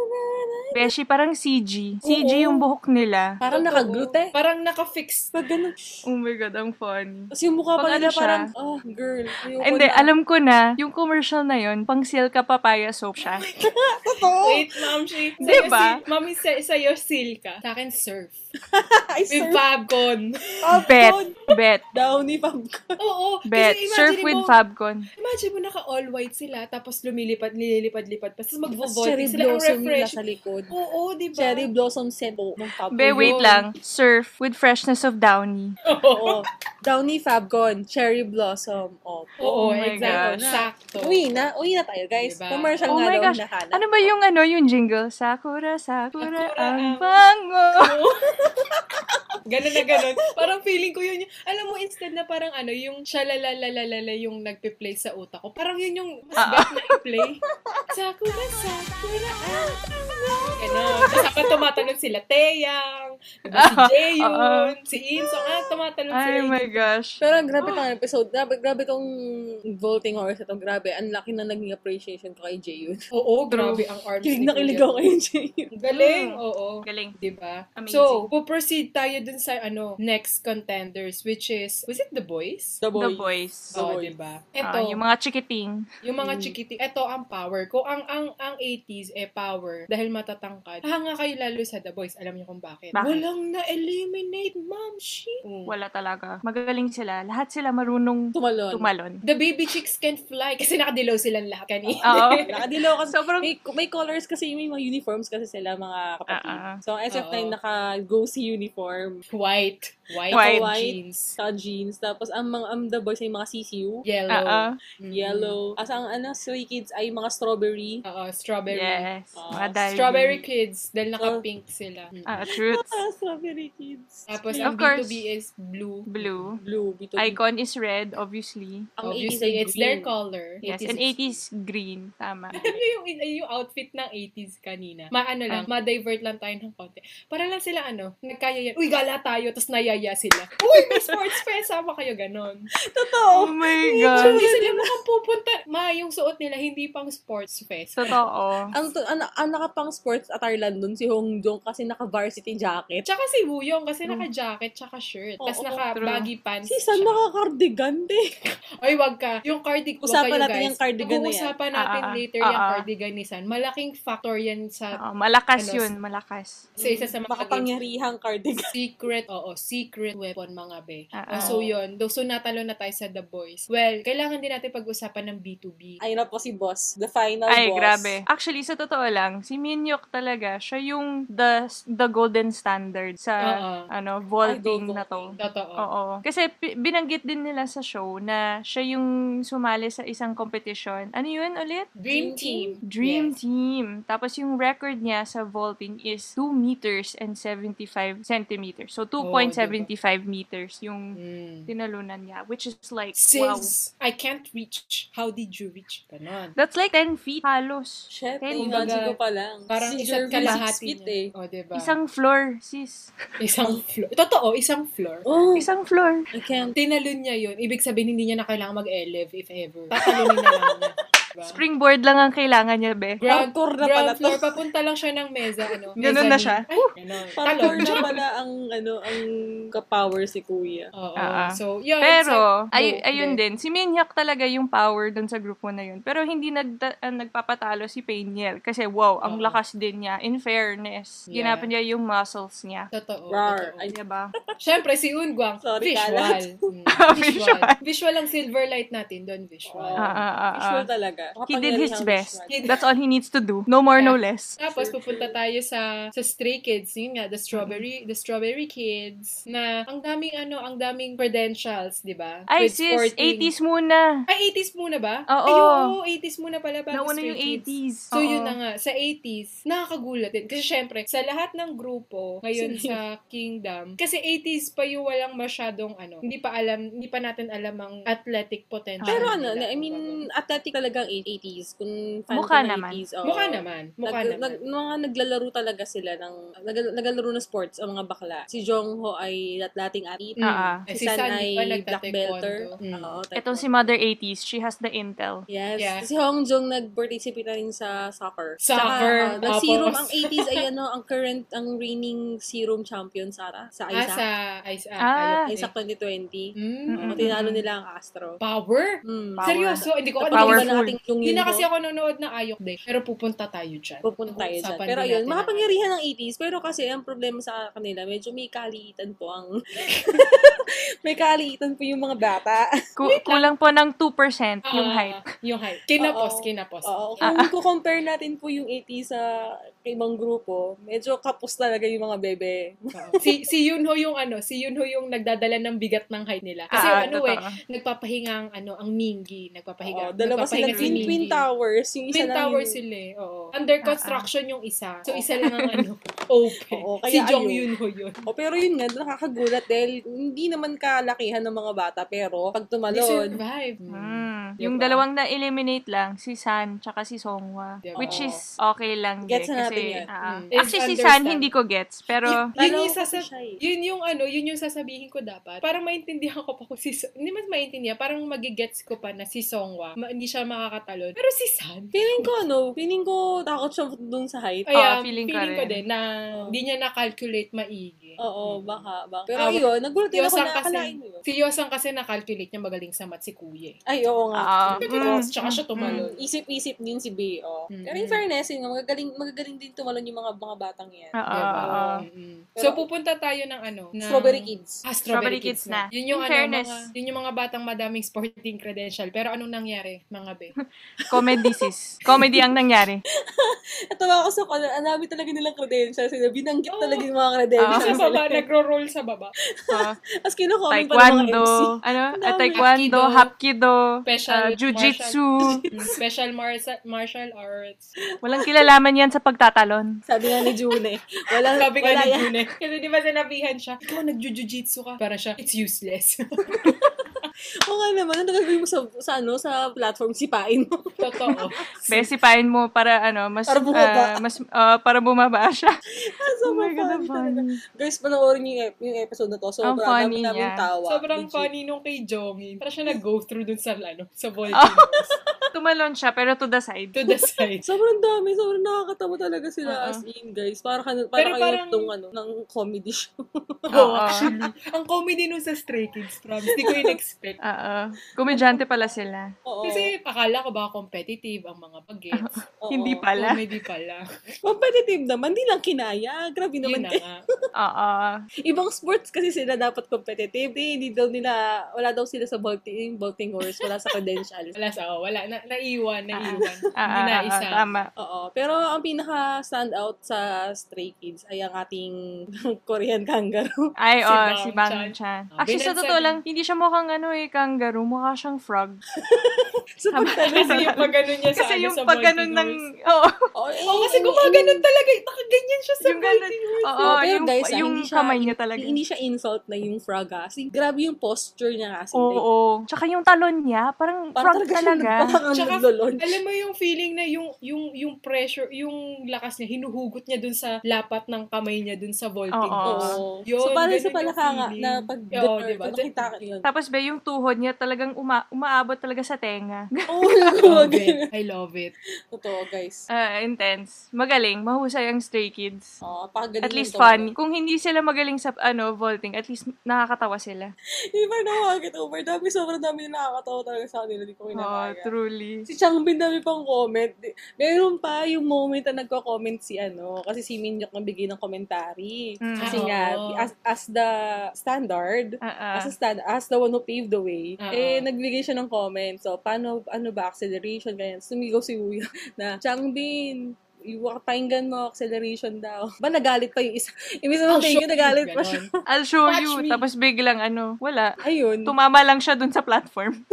Beshi, parang CG. CG Oo. yung buhok nila. parang Totoo. nakaglute. Parang naka-fix. Pag ganun. Oh my God, ang funny. Tapos yung mukha pa nila ano siya? parang, oh, girl. ayoko Hindi, na." alam ko na, yung commercial na yun, pang Silka Papaya Soap siya. Totoo. Wait, ma'am, she, sa'yo, Diba? si, mami, sa, sa'yo, silka. Sa akin, surf. Ay, With surf. Fabcon. Bet. Fabcon. Bet. Downy Fabcon. Oo. Bet. Kasi Surf imagine with mo, Fabcon. Imagine mo naka all white sila, tapos lumilipad, nililipad-lipad pa. Tapos Tapos magvo-voting cherry sila. Ang blossom refresh. nasa likod. Oo, di ba? Cherry blossom scent po ng Fabcon. Be, wait yun. lang. Surf with freshness of Downy. Oo. Downy Fabcon. Cherry blossom. Oh. Oo, Oh my exactly. gosh. Sakto. Uwi na. Uwi na tayo, guys. Diba? Commercial Oh nga daw gosh. nahanap. Ano ba yung ano, yung jingle? Sakura, Sakura, Sakura ang ang- bango. Ganon na ganon. Parang feeling ko yun yung, alam mo, instead na parang ano, yung shalalalalala yung nagpe-play sa utak ko. Parang yun yung mas bet na i-play. Sakura, sakura, ang tango. Ganon. Tapos habang tumatalon sila, Teyang, diba, si Ah, Jaeyoon, oo. si Insong, ah, tumatalon sila. Ay yung- my gosh. Pero grabe tong episode. Grabe, grabe tong voting horse ito. Grabe. Ang laki na naging appreciation ko kay Jaeyoon. Oo, grabe ang arms Kilig na kilig ako kay Jaeyoon. Galing, Mm. oo. Galing. Diba? Amazing. So, po-proceed tayo dun sa ano, next contenders, which is, was it The Boys? The The boy. boys. The Oo, Boys. diba? Ah, Ito, yung mga chikiting. yung mga Mm. chikiti, ito ang power. Kung ang, ang, ang 80s, eh, power, dahil matatangkad, hanga kayo lalo sa The Boys. Alam niyo kung bakit? Bakit? Walang na-eliminate, ma'am, she. Wala talaga. Magaling sila. Lahat sila marunong Tumalon. tumalon. The baby chicks can fly kasi nakadilaw silang lahat kanina. Oo. Nakadilaw kasi. Sobrang May, may colors kasi, may mga uniforms kasi sila mga kapatid. Ah. So, ang SF9 Oo. naka-go-see uniform. White. White, White. jeans. Sa jeans. Tapos, ang mga ang the boys ay mga CCU. Yellow. Ah, ah. Mm. Yellow. As ang ano, Stray Kids ay mga strawberry. Oo, strawberry. Yes. Mga dahil. Strawberry kids, dahil naka-pink sila. Mm. Ah, truth. Ah, strawberry Kids. Tapos Of ang course. B2B is blue. Blue. Blue. B2B. Icon is red, obviously. Ang 80s Obviously, ay it's their green. color. Yes, 80s and 80s green. Tama. Alam niyo yung, yung outfit ng 80s kanina. Maano lang, ma-divert lang tayo ng konti. Para lang sila ano, nagkaya yan. Uy, gala tayo, tapos nayaya sila. Uy, may sports fest, sama kayo, ganon. Oh my God. Hindi sila mukhang pupunta. Ma, yung suot nila, hindi pang sports fest. Totoo. Ang, to, ang, ang nakapang sports attire lang dun si Hong Jong kasi naka-varsity jacket. Tsaka si Wuyong, kasi naka-jacket, tsaka shirt. Tapos Oo, naka-baggy pants Si San siya. naka-cardigan, de. Ay, wag ka. Yung cardigan, wag Usapan natin guys. yung cardigan na yan. Pag-uusapan natin Ah, ah, later ah, yung ah. cardigan ni San. Malaking factor yan sa Oo, malakas Ano, yun, malakas. sa isa sa mga games. Makapangyarihang cardigan. Secret, oo, secret weapon mga be. Ah, ah. so yun, do, so natalo na tayo sa The Boys. Well, kailangan din natin pag-usapan ng B2B. Ay na po si boss. The final Ay, boss. grabe. Actually, sa totoo lang, si Minyok talaga, siya yung the the golden standard sa Oo. ano vaulting na to. Totoo. Oo. Kasi pi- binanggit din nila sa show na siya yung sumali sa isang competition. Ano yun ulit? Dream Team. Dream Yes. Team. Tapos yung record niya sa vaulting is 2 meters and 75 centimeters. So 2.75 meters yung Mm. tinalunan niya. Which is like, wow. Since I can't reach, how did you reach? Ganon. That's like 10 feet halos. Shit, Ten imagine Kumbaga, ko pa lang. Parang si isa't Jervy, kalahati feet niya. eh. O, diba? Isang floor, sis. isang floor. Totoo, isang floor. Oh, Isang floor. I can't. Tinalon niya yun. Ibig sabihin, hindi niya na kailangan mag-elev if ever. Tatalunin na lang niya. Diba? Springboard lang ang kailangan niya, be. Ground, Hardcore na ground pala to. floor, papunta lang siya ng meza, ano. Ganun na siya. Ay, ganun. Na pala ang, ano, ang ka-power si kuya. Oo. Ah, ah. So, yun. Pero, it's ay, like, ayun go, din, si Minhyuk talaga yung power dun sa grupo na yun. Pero hindi nagda- ah, nagpapatalo si Painiel. Kasi wow, ang Oo. lakas din niya. In fairness, Yeah. ginapan niya yung muscles niya. Totoo. Rar. totoo. Ay, Diba? Syempre, si Ungwang, Sorry, visual. Mm, Visual. visual. visual ang silver light natin doon, visual. Oh, Ah, ah, ah, ah. visual talaga. He did his best. That's all he needs to do. No more, no Yeah. less. Tapos pupunta tayo sa sa Stray Kids, yun nga, the Strawberry, the Strawberry Kids na ang daming ano, ang daming credentials, 'di ba? Ay, With sis, sporting- 80s muna. Ay, 80s muna ba? Oo. Ay, oo, 80s muna pala bago Nauna yung Kids. 80s. So, Oo. yun na nga. Sa 80s, nakakagulat din. Kasi syempre, sa lahat ng grupo, ngayon sa Kingdom, kasi 80s pa yung walang masyadong ano, hindi pa alam, hindi pa natin alam ang athletic potential. Pero nila, ano, I mean, athletic talaga ang 80s. Kung fan Mukha ka ng naman. 80s, oo. Mukha naman. Mukha nag, naman. nag, mga naglalaro talaga sila ng nag, naglalaro ng sports ang mga bakla. Si Jongho ay dating athlete. Mm. Ah, ah. Eh, Si San ay di ba black nagta-taekwondo? belter. Mm. Oo, Itong si Mother 80s, she has the intel. Yes. Yeah. Si Hong Jong nag-participate na rin sa soccer. Soccer. Saka, uh, nag-serum Tapos- ang 80s ay ano, ang current, ang reigning serum champion Sara sa Ah, sa Isaac. Ah. Isaac 2020. Mm. Oo, tinalo nila ang Astro. Power? Mm, Power. Seryoso? Hindi ko Tapos ano Powerful. iba na ating yung Hindi na kasi ako nanonood ng Ayok Day. Pero pupunta tayo dyan. Pupunta tayo dyan. Pero ayun, makapangyarihan ng 80s. Pero kasi ang problema sa kanila, medyo may kaliitan po ang... may kaliitan po yung mga bata. Ku- kulang po ng 2% yung Ah, height. Yung height. Kinapos, Oo. kinapos. Oo. Kung compare natin po yung 80s sa ibang grupo, medyo kapos talaga yung mga bebe. Si si Yunho yung ano, si Yunho yung nagdadala ng bigat ng height nila. Kasi Ah, ano eh, nagpapahinga ang ano, ang Mingi, nagpapahinga. Oo, dalawa sila si twin, Mingi. twin towers. Yung isa Twin lang towers yung- sila eh. Oo. Under Ah, construction yung isa. So, isa lang ang ano, open. Oo, si kaya Jong ayun. Yunho yun. O, pero yun nga, nakakagulat dahil hindi naman kalakihan ng mga bata, pero pag They tumalon, survive. Mm. Diba? Yung dalawang na-eliminate lang, si San tsaka si Songhwa. Diba? Which is okay lang Gets na Kasi, natin yan. ah, Mm. actually, si San hindi ko gets. Pero, Y- yun yung, siya eh. yun yung ano, yun yung sasabihin ko dapat. Parang maintindihan ko pa kung si hindi mas maintindihan, parang magigets ko pa na si Songwa, ma- hindi siya makakatalon. Pero si San, feeling ko ano, feeling ko takot siya dun sa height. ay, ah, feeling feeling, ko ko din na hindi niya na-calculate maigi. Oo, Mm. baka, baka. Pero Ah, yun, nagulat din ako na kasi, akalain yun. si Yosang kasi na-calculate niya magaling sa math si Kuya. eh. Ay, oo nga. Pero mm, tsaka siya tumalon. Mm, Isip-isip din si B.O. Mm. Pero in fairness, yun, magagaling, magagaling din tumalon yung mga mga batang yan. Oo, Diba? oo. Mm-mm. So, pupunta tayo ng ano? Ng, Strawberry Kids. Ah, Strawberry Strawberry, Kids, Kids na. na. Yun yung, In ano, fairness. mga, yun yung mga batang madaming sporting credential. Pero anong nangyari, mga be? Comedy sis. Comedy ang nangyari. Ito ako sa kanya, ang dami talaga nilang credentials. Sila, binanggit Oo. talaga yung mga credentials. sa baba, nagro-roll sa baba. Ah, Tapos kinukomment pa ng mga taekwondo. MC. Ano? Dami. taekwondo, Hapkido. Special ah, jujitsu. Mm, Special martial, martial arts. Walang kilalaman yan sa pagtatalon. Sabi nga ni June, wala, Sabi nga wala ni. June. Kasi di ba sinabihan siya, ikaw nag-jujitsu ka. Para siya, it's useless. Oo nga naman, ano gagawin mo sa, sa, ano, sa platform, sipain mo. Totoo. Besipain mo para ano, mas Para bumaba. ah, mas ah, para bumaba siya. so, oh my God, funny talaga. funny. Guys, panoorin niyo yung, yung episode na to. So, Ang funny namin niya. tawa. Sobrang Legit. funny nung kay Jongin. Para siya nag-go through dun sa, ano, sa Oh. volcanoes. Tumalon siya, pero to the side. To the side. Sobrang dami, sobrang nakakatawa talaga sila Oo. as in, guys. Para, para Pero kayo parang- itong ano, ng comedy show. Oo, Oo. actually. Ang comedy nun sa Stray Kids, promise. Hindi ko in-expect. Oo. Komedyante pala sila. Oo. Kasi akala ko ba competitive ang mga bagets. Oo. Hindi pala. Comedy pala. Competitive naman, di lang kinaya. Grabe Yun naman. na nga. Oo. Ibang sports kasi sila dapat competitive. Di, hindi daw nila, wala daw sila sa vaulting, vaulting horse, wala sa credentials. Wala sa, oh, wala. Na, naiwan, naiwan. Ah, Hindi ah, na ah, isa. tama. Oo. Pero ang pinaka standout sa Stray Kids ay ang ating Korean kangaroo. Ay, Si oh, Bang si Bang Chan. Chan. Actually, sa totoo lang, hindi siya mukhang ano eh, kangaroo. Mukha siyang frog. So, pagtanong Kasi yung pag ganun niya sa, Kasi ano, yung sa pag ganun ng... Oo. Oo, Oo, kasi gumaganon talaga. Nakaganyan siya sa Yung ganun. multiverse. Oo, Oo, pero yung, guys, ah, yung hindi siya, kamay niya talaga. Hindi siya insult na yung frog ah. Kasi grabe yung posture niya kasi. Oo. oo. Tsaka yung talon niya, parang frog siya talaga. nag- Parang Tsaka, alam mo yung feeling na yung yung yung pressure, yung lakas niya, hinuhugot niya dun sa lapat ng kamay niya dun sa vaulting. Oo. box. Oo. Yun, so, parang sa yung palaka nga feeling. na pag Oo, ganun, diba? nakita ka yun. Tapos ba, yung tuhod niya talagang uma umaabot talaga sa tenga. Oo, Love oh, it. I love it. Totoo, guys. Ah, intense. Magaling. Mahusay ang Stray Kids. Oh, pagaling At least ano. Kung hindi sila magaling sa ano vaulting, at least nakakatawa sila. Hindi pa nakakakit over. Dami, sobrang dami na nakakatawa talaga sa kanila. Di ko Oh, kinakaya. truly. Si Changbin dami pang comment. Di- Meron pa yung moment na nagko-comment si ano, kasi si Minyok nagbigay ng komentary. Mm. Kasi Oo. nga, as, as the standard, Ah, ah. as, a stand, as the one who paved the way, Oo. eh, nagbigay siya ng comment. So, paano, ano ba, acceleration, ganyan. Sumigaw si Uya na, Changbin, pakinggan mo, acceleration daw. Ba, nagalit pa yung isa. Imbis na I'll thank you, nagalit pa siya. I'll show Watch you. me. Tapos biglang ano, wala. Ayun. Tumama lang siya dun sa platform.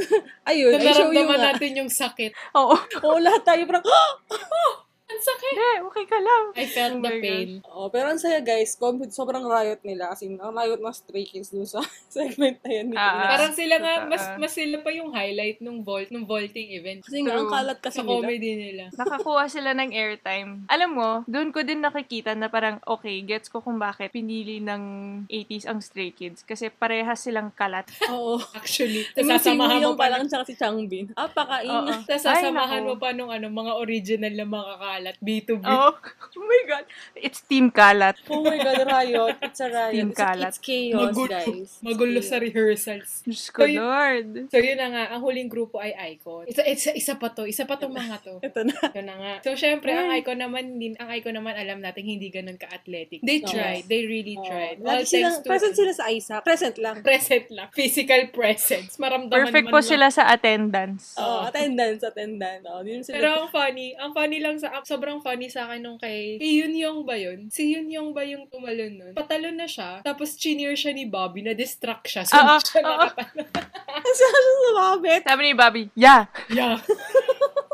Ayun, I show you natin yung sakit. Oo. Oo, lahat tayo parang, Ang sakit. Hindi, okay ka lang. I felt Oh the pain. Oo, pero ang saya guys, sobrang riot nila. As in, ang riot ng Stray Kids dun sa segment na yan. Ah, ah. Parang sila nga, mas mas sila pa yung highlight nung vault, nung vaulting event. Kasi nga, ang kalat kasi Sa nila. comedy nila. Nakakuha sila ng airtime. Alam mo, doon ko din nakikita na parang, okay, gets ko kung bakit pinili ng 80s ang Stray Kids. Kasi parehas silang kalat. Oo. Actually, Yung si sasamahan mo Wuyong pa pa lang lang. tsaka si Changbin. Ah, pakain. Sasamahan mo pa nung ano, mga original na mga kalat. B2B. Oh, oh my God. It's Team Kalat. Oh my God, riot. It's a riot. Team It's, kalat. it's chaos, Magulo. guys. Magulo sa rehearsals. Diyos ko, So, Lord. So, yun na nga. Ang huling grupo ay Icon. Isa, isa, isa pa to. Isa pa tong mga to. Ito na. Yun na nga. So, syempre, ang Icon naman, din, ang Icon naman, alam natin, hindi ganun ka-athletic. They tried. They really Oh, tried. lagi All silang, thanks to... present sila sa Isaac. Present lang. Present lang. Physical presence. Maramdaman Perfect man po lang. sila sa attendance. Oo, attendance, attendance. Oh. Pero ang funny, ang funny lang sa, sobrang funny sa akin nung kay, kay Yun Yong ba yun? Si Yun Yong ba yung tumalon nun? Patalon na siya, tapos cheer siya ni Bobby, na-distract siya. So, Oo, hindi siya oo. nakatalon. Ang siya siya sumabit. Sabi ni Bobby, yeah. Yeah.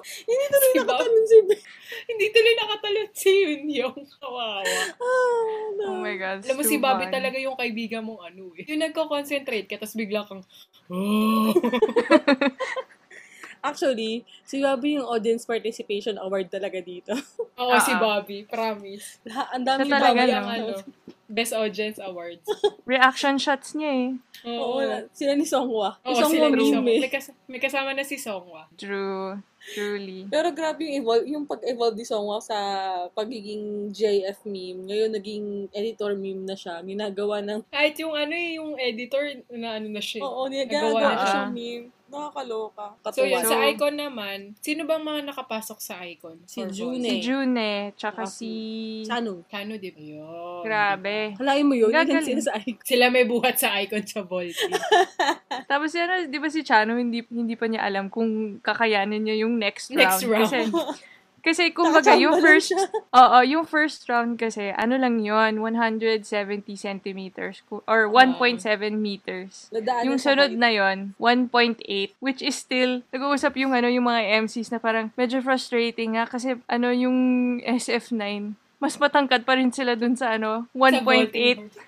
Hindi tuloy Si nakatanong si Ben. hindi tuloy nakatalon si Yun Yong. Kawawa. Ah, no. Oh my God. Alam mo, si Bobby funny. talaga yung kaibigan mong ano eh. Yung nagko-concentrate ka, tapos bigla kang, oh. Actually, si Bobby yung audience participation award talaga dito. Oo, si Ah. Bobby. Promise. Ang dami talaga, Bobby ang ano, Best Audience Awards. Reaction shots niya eh. Oo, na- sila ni Songhwa. Oo, Si Songhwa sila ni eh. May, kas- may kasama na si Songwa. True. Truly. Pero grabe yung evolve, yung pag-evolve ni Songwa sa pagiging JF meme. Ngayon naging editor meme na siya. Ginagawa ng, Kahit yung ano eh, yung editor na ano na siya. oo, Nagawa ginagawa na na siya. meme. Nakakaloka. So yun, Katuwa. sa Icon naman, sino bang mga nakapasok sa Icon? Si For June voice? Si June, tsaka Ah, si... Sano? Kano, di ba? Yun. Grabe. Halain mo yun? Gagaling. Sila sa icon. Sila may buhat sa Icon sa Volti. Tapos yan, di ba si Chano, hindi, hindi pa niya alam kung kakayanin niya yung next round. Next round. Kasi, kasi kumbaga, yung first, oo, yung first round kasi, ano lang yun, 170 centimeters, or 1.7 meters. Nadaanan Yung sunod na yon 1.8, which is still, nag-uusap yung ano, yung mga MCs na parang medyo frustrating nga kasi ano yung SF9, mas matangkad pa rin sila dun sa ano, 1.8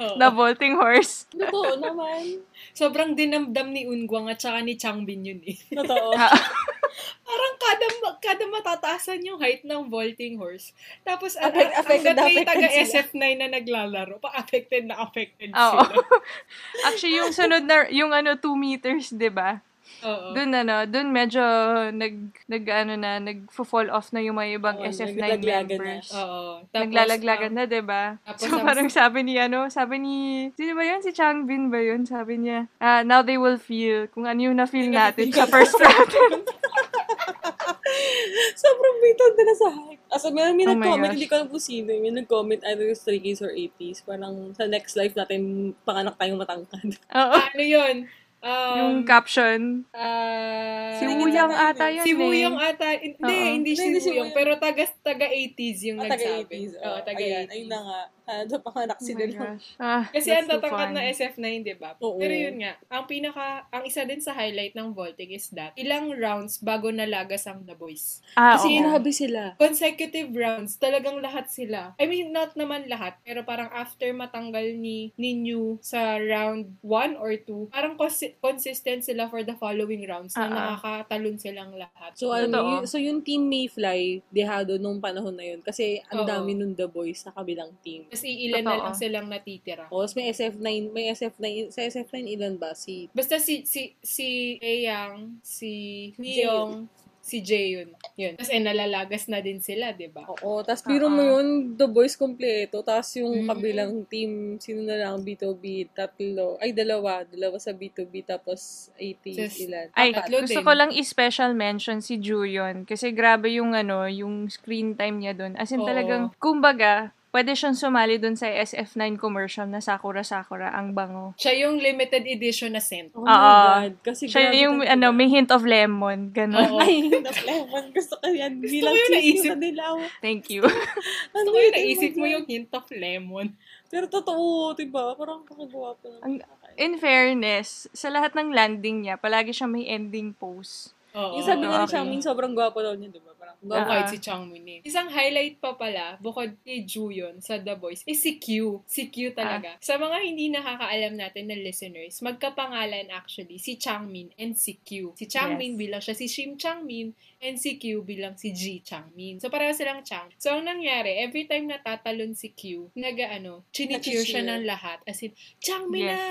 Oo. na vaulting horse. Totoo naman. Sobrang dinamdam ni Ungwang at saka ni Changbin yun eh. Totoo. Parang kada, kada matataasan yung height ng vaulting horse. Tapos, ang Affect- affected hanggat na may affected taga sila. SF9 na naglalaro, pa-affected na affected Oo. sila. Actually, yung sunod na, yung ano, 2 meters, di ba? Oo. Dun ano, dun medyo nag, nag ano na, nag-fall off na yung mga ibang Oo, SF9 naglalaglagan na. members. Oo. Tapos, Naglalaglagan um, na, 'di ba? tapos So ang- parang sabi ni ano, sabi ni sino ba 'yun? Si Changbin ba 'yun? Sabi niya, ah, now they will feel kung ano yung na-feel natin sa first round. Sobrang bitan na sa hype. Asa may, may Oh nag-comment, hindi ko alam kung sino. May nag-comment either yung Stray Kids or 80s. Parang sa next life natin, panganak tayong matangkad. Oo. Ano yun? Um, yung caption. ah, Si Wuyang ata eh. yun Si eh. Wuyong ata, hindi, Oo. hindi si Hindi, si Wuyong. pero taga, taga 80s yung Ah, nagsabi. taga-80s. Oo, Oh, taga ayan, 80s. ayun na nga. Sana panganak Oh my lang. gosh. Ah, Kasi ang tatangkad na SF9, di ba? Oo. Pero yun nga, ang pinaka, ang isa din sa highlight ng vaulting is that ilang rounds bago nalagas ang The Boys. Ah, Kasi inahabi sila. Consecutive rounds, talagang lahat sila. I mean, not naman lahat, pero parang after matanggal ni, ni New sa round 1 or 2, parang consi- consistent sila for the following rounds na Ah, ah. nakakatalon silang lahat. So, ano, yun, so yung team Mayfly, dehado nung panahon na yun. Kasi ang Oo. dami nun The Boys sa kabilang team. Tapos iilan na Totoo. lang silang natitira. Tapos may SF9, may SF9, sa SF9 ilan ba? Si Basta si si si Eyang, si Hyung, si Jaeyoon. Yun. Tapos eh, nalalagas na din sila, di ba? Oo, tapos biro mo Oo. yun, The Boys kompleto, tapos yung Mm. kabilang team, sino na lang, B2B, tatlo, ay dalawa, dalawa sa B2B, tapos 80 Sis- ilan. Ay, Tatlo gusto din. ko lang i-special mention si Juyon kasi grabe yung ano, yung screen time niya doon. As in Oo. talagang, kumbaga, pwede siyang sumali doon sa SF9 commercial na Sakura Sakura, ang bango. Siya yung limited edition na scent. Oh my Oo. God, kasi Siya yung, talaga. ano, may hint of lemon, ganun. Oo. Ay, the lemon. Gusto ko yan. Gusto ko yun, cheese naisip. na dilaw. Thank you. Ano Gusto ko yung yun, naisip oh mo yung hint of lemon. Pero totoo, diba? Parang pakagawa pa Ang- ng In fairness, sa lahat ng landing niya, palagi siya may ending pose. Oo. Yung sabi nga ni. Changming, sobrang gwapo daw niya, diba? Kahit Ah. si Changmin eh. Isang highlight pa pala, bukod kay Juyon sa The Boys, is si Q. Si Q talaga. Ah. Sa mga hindi nakakaalam natin na listeners, magkapangalan actually, si Changmin and si Q. Si Changmin Yes. bilang siya si Shim Changmin and si Q bilang si Ji Changmin. So pareho silang Chang. So ang nangyari, every time natatalon si Q, naga ano, chinicheer siya ng lahat. As in, Changmin Yes. na!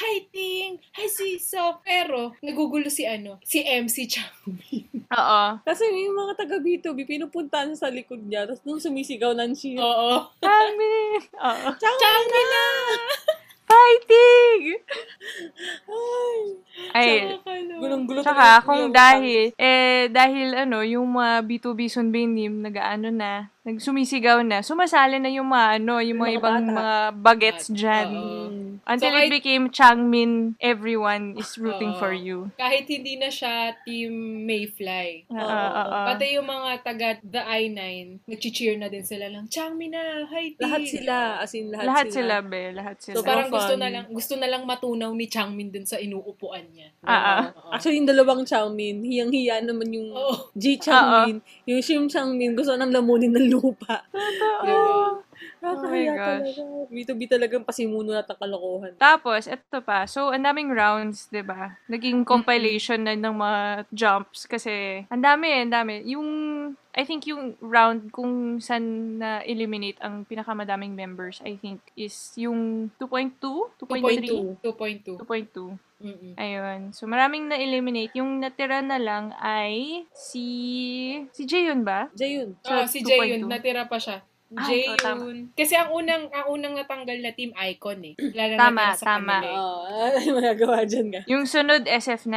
Hi Ting! Hi Siso! Pero, nagugulo si ano, si MC Changmin. Oo. Kasi yung mga taga B2B, pinupuntahan sa likod niya, tapos nung sumisigaw ng cheer. Oo. Changmin! Oo. Changmin na! Fighting! Ay, Ay, gulong-gulo Tsaka kung dahil, eh, dahil ano, yung mga B2B Sunbinim, nag-ano na, nagsumisigaw na, sumasali na yung mga ano, yung mga Mga ibang bata. mga bagets Oo. dyan. Mm. Until So, it became Changmin, everyone is rooting Oo. for you. Kahit hindi na siya team Mayfly. Oo, Oo. oo, oo. Pati yung mga taga The I-9, nag-cheer na din sila lang, Changmin na! Hi, Ting!" Lahat sila, as in lahat, Lahat sila, be. Lahat sila. So parang fun. gusto na lang gusto na lang matunaw ni Changmin dun sa inuupuan niya. Ah, ah. Oo. Actually, yung dalawang Changmin, hiyang-hiya naman yung Oo. Ji Changmin, yung Shim Changmin, gusto nang lamunin ng lupa. Diba? Nakakahiya Oh gosh. talaga. B2B talagang pasimuno na kalokohan. Tapos, eto pa. So, ang daming rounds, 'di ba? Naging compilation na ng mga jumps kasi ang dami, ang dami. Yung I think yung round kung saan na eliminate ang pinakamadaming members, I think is yung 2.2, 2.3, 2.2. 2.2. Mm-mm. Ayun. So, maraming na-eliminate. Yung natira na lang ay si... Si Jaehyun ba? Jayun. Oo, Sa si 2.2. Jaeyoon, natira pa siya. Tama. Jaeyoon. Kasi ang unang ang unang natanggal na team icon eh. Lalo Tama, sa tama. kanila eh. Oo, ay, magagawa dyan ka. Yung sunod, SF9.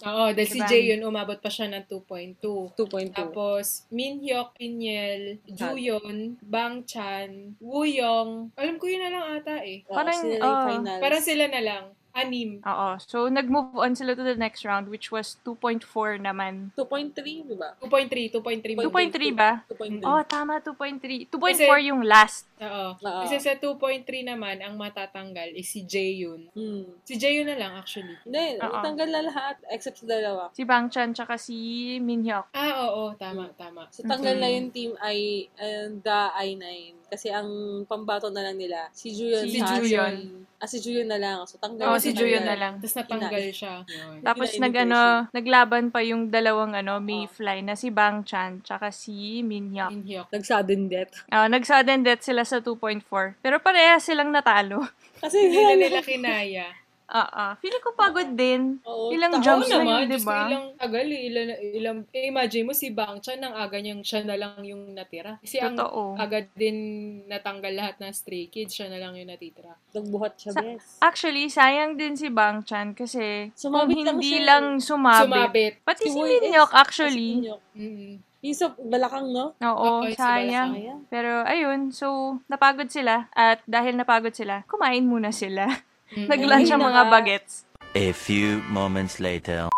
Oo, dahil si Diba? Jaeyoon umabot pa siya ng 2.2. 2.2. Tapos, Minhyuk, Piniel, Juyeon, Bang Chan, Wooyoung. Alam ko yun na lang ata eh. Parang, sila yung oo. finals. Parang sila na lang. Anim. Oo. So, nag-move on sila to the next round, which was 2.4 naman. 2.3, di ba? 2.3, 2.3. 2.3 ba? 2.3. Oh, tama, 2.3. 2.4 Kasi- yung last. Oo. Oo. Kasi sa 2.3 naman, ang matatanggal is si Jaeyoon. Hmm. Si Jaeyoon na lang actually. Hindi, Oo. natanggal na lahat except sa dalawa. Si Bang Chan tsaka si Minhyuk. Ah, oo. Tama, tama. So, tanggal Mm-mm. na yung team I, and the I9. Kasi ang pambato na lang nila, si Juyon. Si sa- Juyon. Ah, si Juyon na lang. So, tanggal Oo, na si kanila. na lang. Tapos natanggal siya. Yun. Tapos Hindi nag na ano, naglaban pa yung dalawang ano, Oh. Mayfly na si Bang Chan tsaka si Minhyuk. Minhyuk. Nag-sudden death. Ah, nag-sudden death sila sa 2.4. Pero parehas silang natalo. Kasi Hindi na nila kinaya. Ah, ah. Feeling ko pagod din. Oo, Ilang jumps Oo na naman, yun, di ba? ilang tagal eh, ilan, ilang, eh, imagine mo si Bang Chan, ang aga niyang siya na lang yung natira. Kasi ang Totoo. agad din natanggal lahat ng stray kids, siya na lang yung natitira. Nagbuhat siya, Sa- bes. Actually, sayang din si Bang Chan kasi Sumabit kung lang hindi siya. lang sumabit. Sumabit. Pati si, Woy Minyok actually. Si Minyok. Mm. Yung sa balakang, no? Oo, Oo, sayang. Sayang. Pero ayun, so napagod sila at dahil napagod sila, kumain muna sila. Nag-lunch ang mga bagets. A few moments later.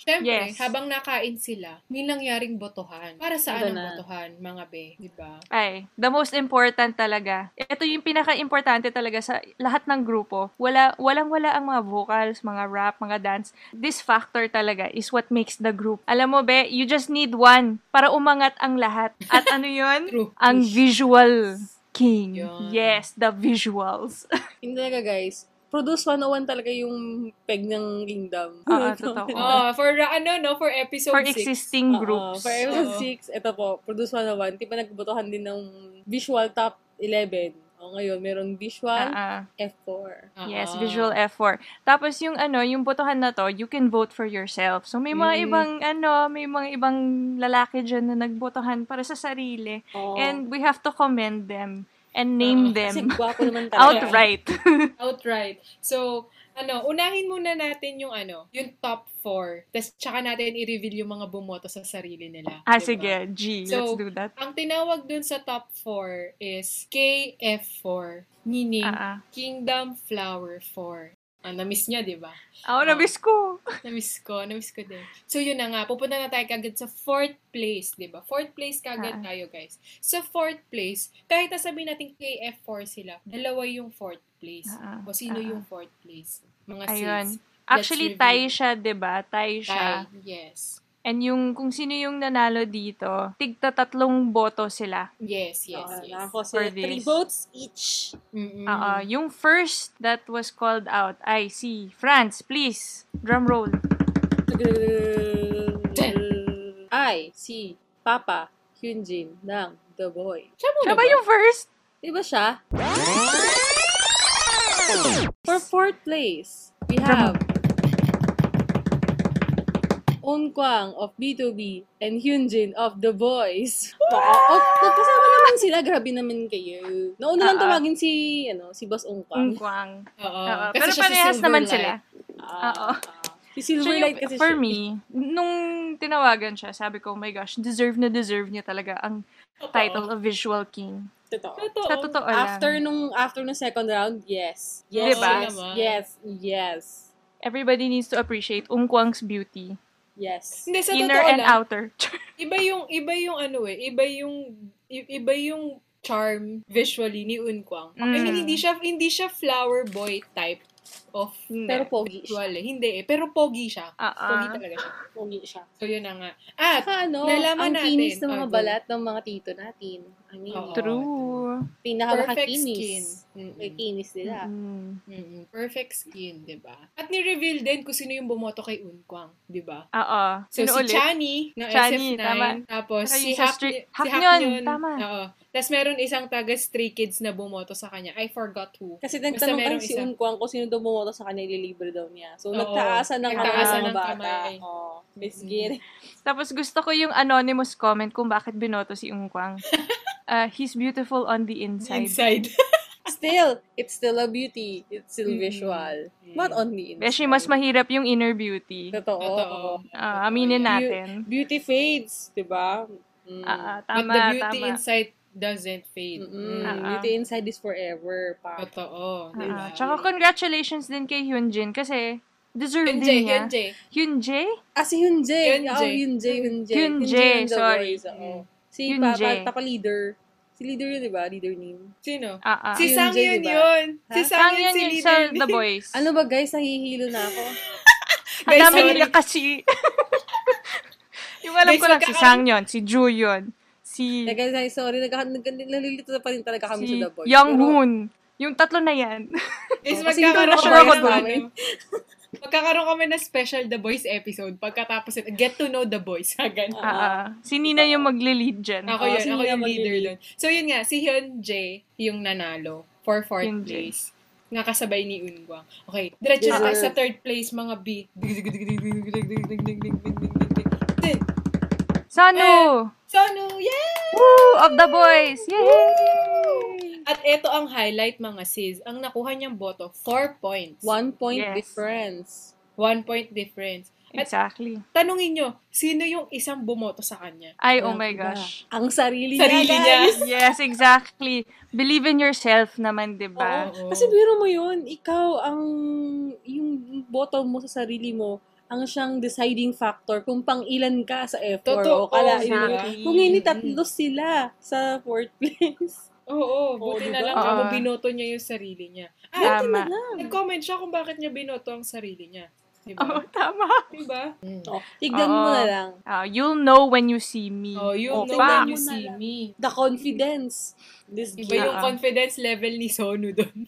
Siyempre, Yes. habang nakain sila, may nangyaring botohan. Para saan Iba ang na. botohan, mga be? Diba? Ay, the most important talaga. Ito yung pinaka-importante talaga sa lahat ng grupo. Wala, walang-wala ang mga vocals, mga rap, mga dance. This factor talaga is what makes the group. Alam mo, be, you just need one para umangat ang lahat. At ano yun? True. ang visual king. Yun. Yes, the visuals. Hindi talaga, guys. Produce 101 talaga yung peg ng Kingdom. Oo, totoo. Oh, for uh, ano no, for episode For 6. existing Oo, groups. For episode Oo. 6, ito po, Produce 101. Di ba nagbotohan din ng visual top 11? O ngayon, meron visual Ah, ah. F4. Yes, Oo. visual F4. Tapos yung ano, yung botohan na to, you can vote for yourself. So may mga Mm. ibang ano, may mga ibang lalaki dyan na nagbotohan para sa sarili. Oo. And we have to commend them and name. Kasi them gwapo naman talaga. outright. Outright. So, ano, unahin muna natin yung ano, yung top 4. Tapos, tsaka natin i-reveal yung mga bumoto sa sarili nila. ah, diba? sige, G, let's So, do that. Ang tinawag dun sa top 4 is KF4, meaning ah. Kingdom Flower 4. Ah, na-miss niya, di ba? Ako, nabis ko. Na-miss ko, na-miss ko din. So, yun na nga. Pupunta na tayo kagad sa fourth place, di ba? Fourth place kagad Ah. tayo, guys. Sa fourth place, kahit nasabihin natin KF4 sila, dalawa yung fourth place. Ah, o sino ah. yung fourth place? Mga Ayun. sis. Actually, tie siya, 'di ba? Tie siya. Tay, yes. And yung, kung sino yung nanalo dito, tigta tatlong boto sila. Yes, yes, Oo, yes. For sila. Three votes each. Mm-mm. Oo, yung first that was called out ay si France, please. Drum roll. I, si Papa Hyunjin ng The Boy. Siya muna Siya ba yung first? Di ba siya? For fourth place, we have Un Kwang of B2B and Hyunjin of The Boys. Oo, oh, kasama naman sila. Grabe naman kayo. Ah, ah. tawagin si, ano, si Boss Un Kwang. Ungkwang. Oo. Oo, Kasi pero siya si parehas naman Silverlight. sila. Ah, Oo. ah. Si Silverlight yung- kasi for siya. me, nung tinawagan siya, sabi ko, oh my gosh, deserve na deserve niya talaga ang Totoo. title of Visual King. Totoo. Totoo. Sa totoo lang. After nung after nung second round, yes. Yes, Diba? yes, Naman. yes, yes. Everybody needs to appreciate Ungkwang's beauty. Yes. Hindi, sa Inner totoo and lang, outer. iba yung, iba yung ano eh, iba yung, iba yung charm visually ni Unkwang. I mean, Mm. hindi siya, hindi siya flower boy type of Pero pogi siya. eh. Hindi eh. Pero pogi siya. Ah, ah. Pogi talaga siya. Pogi siya. So, yun na nga. At, Saka ano, nalaman ang kinis natin. ng mga Ah, go. balat ng mga tito natin. I mean, Oo. True. perfect pinakamakakinis. skin. Mm-mm. May kinis nila. Mm. Mm-mm. Perfect skin, di ba? At ni-reveal din kung sino yung bumoto kay Unkwang, di ba? Oo. So, Sino si ulit? Chani ng Chani, SF9. tama. Tapos, Saka si Hak, Stray- si Haknyon, Haknyon. tama. Oo. Tapos, meron isang taga Stray Kids na bumoto sa kanya. I forgot who. Kasi nagtanong kasi si. Unkwang kung sino daw bumoto sa kanya, ililibre daw niya. So, Oo. nagtaasan ng Nagtaasan kamay ng ng bata. kamay. Oh, Miss Mm-mm. Giri. Tapos gusto ko yung anonymous comment kung bakit binoto si Ungkwang. Uh, he's beautiful on the inside. Inside. Still, it's still a beauty. It's still Mm. visual. Not only inside. Beshi, mas mahirap yung inner beauty. Totoo. Totoo. Ah, aminin natin. Beauty fades, di ba? Mm. Ah, ah, But tama, the beauty tama. inside doesn't fade. Mm. Ah, ah. Beauty inside is forever. Pa. Totoo. di Ah, ba? tsaka congratulations din kay Hyunjin kasi deserve Hyunjae, din niya. Hyunjae. Hyunjae? Ah, si Hyunjae. Hyunjae. Oh, Hyunjae, Hyunjae. Hyunjae, sorry. Boys. Mm. Si Hyunjae. Papa, Papa Leader. Si Leader yun, di ba? Leader name. Sino? Ah, ah. Si Sang Hyunjae, yun diba? yun. Si Ha? Sang Sang yun yun si leader. sa The Boys. Ano ba guys? Nahihilo na ako. Ang Guys, dami nila kasi. yung alam Guys, ko lang, si Sang yun, si Ju yun, si, Eh, guys, sorry. Nalilito na pa rin talaga kami si sa The Boys. Young Pero- Hoon. Yung tatlo na yan. Is magkakaroon kami ako ano, Magkakaroon kami ng special The Boys episode pagkatapos ito. Get to know The Boys. Ganun. Ah, Ah, ah. si Nina yung magle-lead dyan. Ako yun. sino ako yung leader doon. So, yun nga. Si Hyun Jae yung nanalo for fourth Hyun Jae. place. nga kasabay ni Ungwang. Okay, diretso na tayo Deserve. sa third place, mga B. Sanu! Sonu, yay! Woo! Of the boys! Yay! At ito ang highlight, mga sis. Ang nakuha niyang boto, 4 points. One point Yes. difference. One point difference. At Exactly. tanungin nyo, sino yung isang bumoto sa kanya? Ay, oh my gosh. Ang sarili, Sarili niya, niya. guys. Yes, exactly. Believe in yourself naman, di ba? Kasi biro mo yun, ikaw ang, yung boto mo sa sarili mo, ang siyang deciding factor kung pang ilan ka sa F4 Totoo, o kala exactly. Kung hindi tatlo sila sa fourth place. Oo, buti Oo, na diba? lang ako Oo. binoto niya yung sarili niya. Ay, Tama. nag-comment siya kung bakit niya binoto ang sarili niya. Diba? Oo, tama. Diba? Oh, tignan mo Oo. na lang. Ah, you'll know when you see me. Oh, you Oh, know ba? when you see me. The confidence. This Iba yung Ah. confidence level ni Sonu doon.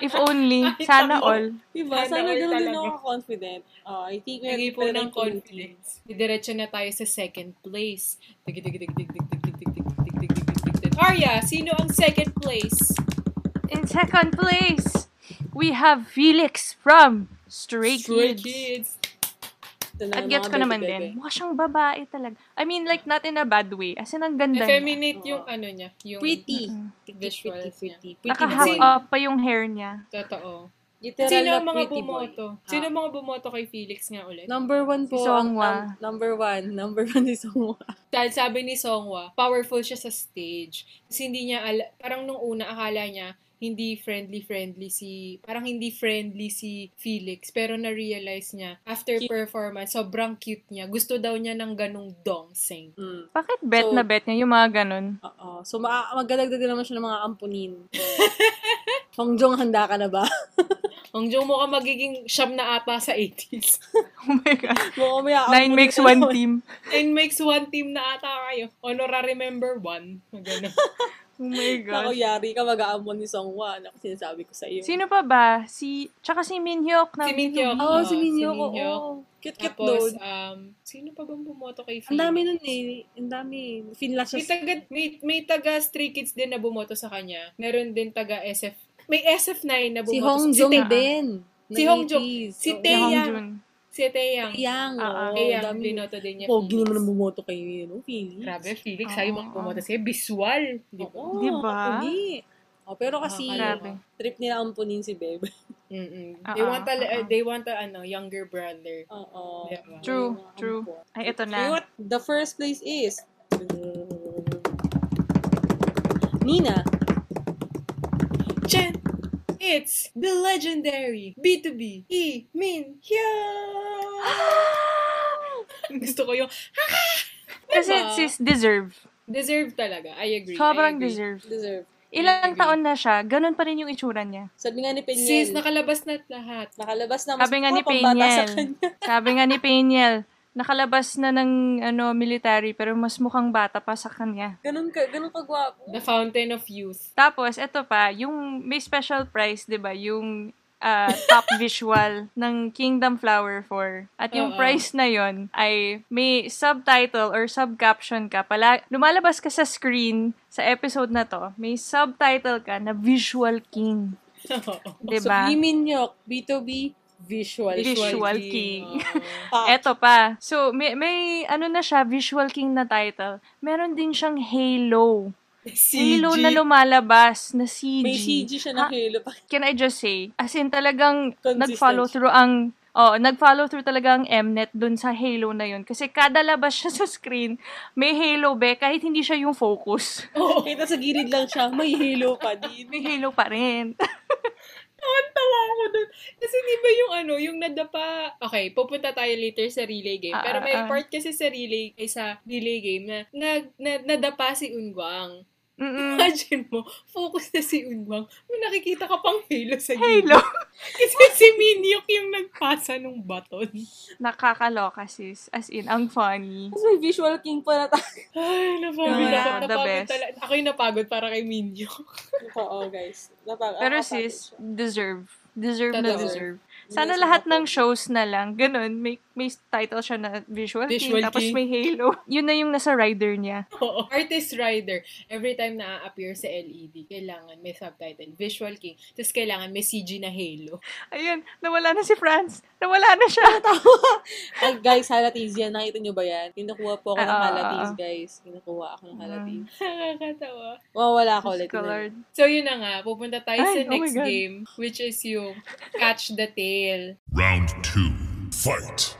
If only. Sana all. Diba? Sana Sana all ganun din talaga. ako confident. Oh, I think Hindi po pwede ng confidence. Didiretso na tayo sa second place. Dig, dig, dig, dig, dig, dig, dig, dig, dig, dig, dig, dig. Arya, sino ang second place? In second place, we have Felix from Stray, Stray Kids. Na, At gets ko naman din, mukha siyang babae talaga. I mean, like, not in a bad way. As in, ang ganda. niya. Effeminate Oo. yung ano niya. Yung Pretty. Mm-mm. Pretty, Visuals pretty, niya. pretty. Pretty Naka-half up pa yung hair niya. Totoo. Literal Sino ang mga pretty boy. bumoto? Sino ang mga bumoto kay Felix nga ulit? Number one po. Si ang Songwa. num- number one. Number one si Songwa. Dahil sabi ni Songwa, powerful siya sa stage. Kasi hindi niya, ala- parang nung una, akala niya, hindi friendly-friendly si, parang hindi friendly si Felix. Pero na-realize niya, after Cute. performance, sobrang cute niya. Gusto daw niya ng ganong dongsing. Mm. Bakit bet So- na bet niya yung mga ganun? Oo. So, ma- magdadagdag naman siya ng mga ampunin. Hongjong, handa ka na ba? Ang Jong mo ka magiging siyam na ata sa 80s. Oh my God. Mukhang may Nine makes one team. And makes one team na ata kayo. Honorary member one. Ganun. Oh my Ako, God. yari ka, mag-aamon ni Songwa. Ako, sinasabi ko sa iyo. Sino pa ba? Si, tsaka si Minhyuk. na Si Minhyuk. Oo, oh, si Minyo si. Minhyuk. oo. Cute-cute Tapos, doon. um, sino pa bang bumoto kay Felix? Ang dami nun eh. Ang dami. Finla siya. May taga, may, may taga Stray Kids din na bumoto sa kanya. Meron din taga SF. May SF9 na Si bumoto. Hongjong Tae- din. Si ng Hongjong. 80s. Si Oo. Si Taeyang. Hongjun. Si Taeyang. Yang. Ah, Oo, Taeyang, dami. binoto din niya. Pogi Felix. naman ang bumoto kay no, Felix. Grabe, Felix. Oo. Sabi mo bumoto siya. Visual. Di ba? Oo, Di ba? pogi. Oh, pero kasi, Grabe. trip nila ampunin si Bebe. Mm-mm. Ah, They ah, want a, ah, ah. they want a ano, younger brother. Oo. Diba? True, true. Ay, ito You know na. what? The first place is... Nina. Chen! It's the legendary B2B E Min Hyun! Gusto ko yung Kasi Diba? sis deserve. deserve talaga. I agree. Sobrang I agree. deserve. Deserve. Ilang taon na siya, ganun pa rin yung itsura niya. Sabi nga ni Peñel. Sis, nakalabas na lahat. nakalabas na mas Sabi nga ni kanya. Sabi nga ni Peñel, nakalabas na ng ano military pero mas mukhang bata pa sa kanya. Ganun ka, ganun kagwapo. The Fountain of Youth. Tapos, eto pa, yung may special prize, di ba? Yung ah, top visual ng Kingdom Flower 4. At yung Oo. prize na yon ay may subtitle or subcaption ka. Pala, lumalabas ka sa screen sa episode na to, may subtitle ka na Visual King. Di So, ba? Iminyok, B2B, visual. Visual King. Oo. Pa- Eto pa. So, may, may ano na siya, Visual King na title. Meron din siyang Halo. Halo na lumalabas na CG. May CG siya na Ha? halo. Can I just say, as in talagang Consistent nag-follow through ang Oh, nag-follow through talaga ang Mnet dun sa Halo na yun. Kasi kada labas siya sa screen, may Halo be, kahit hindi siya yung focus. Kita sa gilid lang siya, may halo pa din. may Halo pa rin. Tawa ako dun. Kasi di ba yung ano, yung nadapa... Okay, pupunta tayo later sa relay game. Ah, Pero may ah, ah. part kasi sa relay, ay sa relay game na, na, na nadapa si Unguang. Mm-mm. Imagine mo, focus na si Unguang. May nakikita ka pang halo sa gilid. Halo. Kasi si Minyuk yung nagpasa ng baton. Nakakaloka sis. As in, ang funny. Tapos may visual king pa na tayo. Ay, napagod Yeah, the Napagod best. talaga. Ako yung napagod para kay Minyuk. Oo, guys. Napag- Pero sis, siya. deserve. Deserve na Totoo. deserve. Sana lahat ng shows na lang, ganun, may, may title siya na Visual, Visual King, tapos may Halo. Yun na yung nasa rider niya. Oo. Artist rider. Every time na appear sa LED, kailangan may subtitle. Visual King. Tapos kailangan may CG na Halo. Ayun, nawala na si Franz. Nawala na siya. Ay, guys, halatis yan. Nakita nyo ba yan? Kinukuha po ako ng Ah, halatis, ah, ah. guys. Kinukuha ako ng halatis. Nakakatawa. Mawawala ako ulit. So, yun na nga. Pupunta tayo Ay, sa oh my next God. game, which is yung Catch the Tail. Round two. Fight.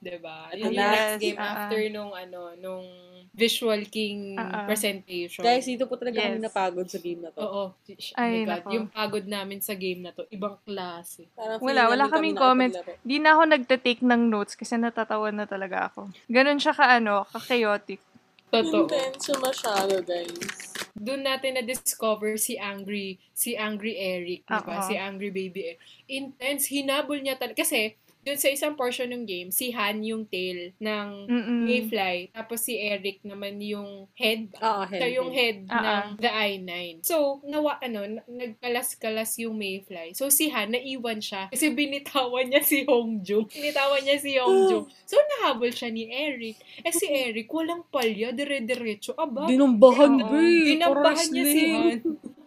Diba? Yun yung next game ah. after nung, ano, nung Visual King ah. presentation. Guys, dito po talaga kami Yes. napagod sa game na to. Oo. Ay, God. nako. Yung pagod namin sa game na to, ibang klase. Parang Wala, wala kaming kami comments. Di na ako nagte-take ng notes kasi natatawa na talaga ako. Ganun siya ka, ano, ka-chaotic. Totoo. Intense masyado, guys. Doon natin na-discover si Angry, si Angry Eric, di ba? Oo. Si Angry Baby Eric. Intense, hinabol niya talaga. Kasi, doon sa isang portion ng game, si Han yung tail ng Mm-mm. Mayfly, tapos si Eric naman yung head. Oo, Siya yung head Ah, ng The I-9. So, nawa, ano, na- nagkalas-kalas yung Mayfly. So, si Han, naiwan siya. Kasi binitawan niya si Hongjung. Binitawan niya si Hongjung. So, nahabol siya ni Eric. Eh, si Eric, walang palya, dire-diretso. Aba, Dinumbahan, Oo. be. Dinabahan niya si. Han.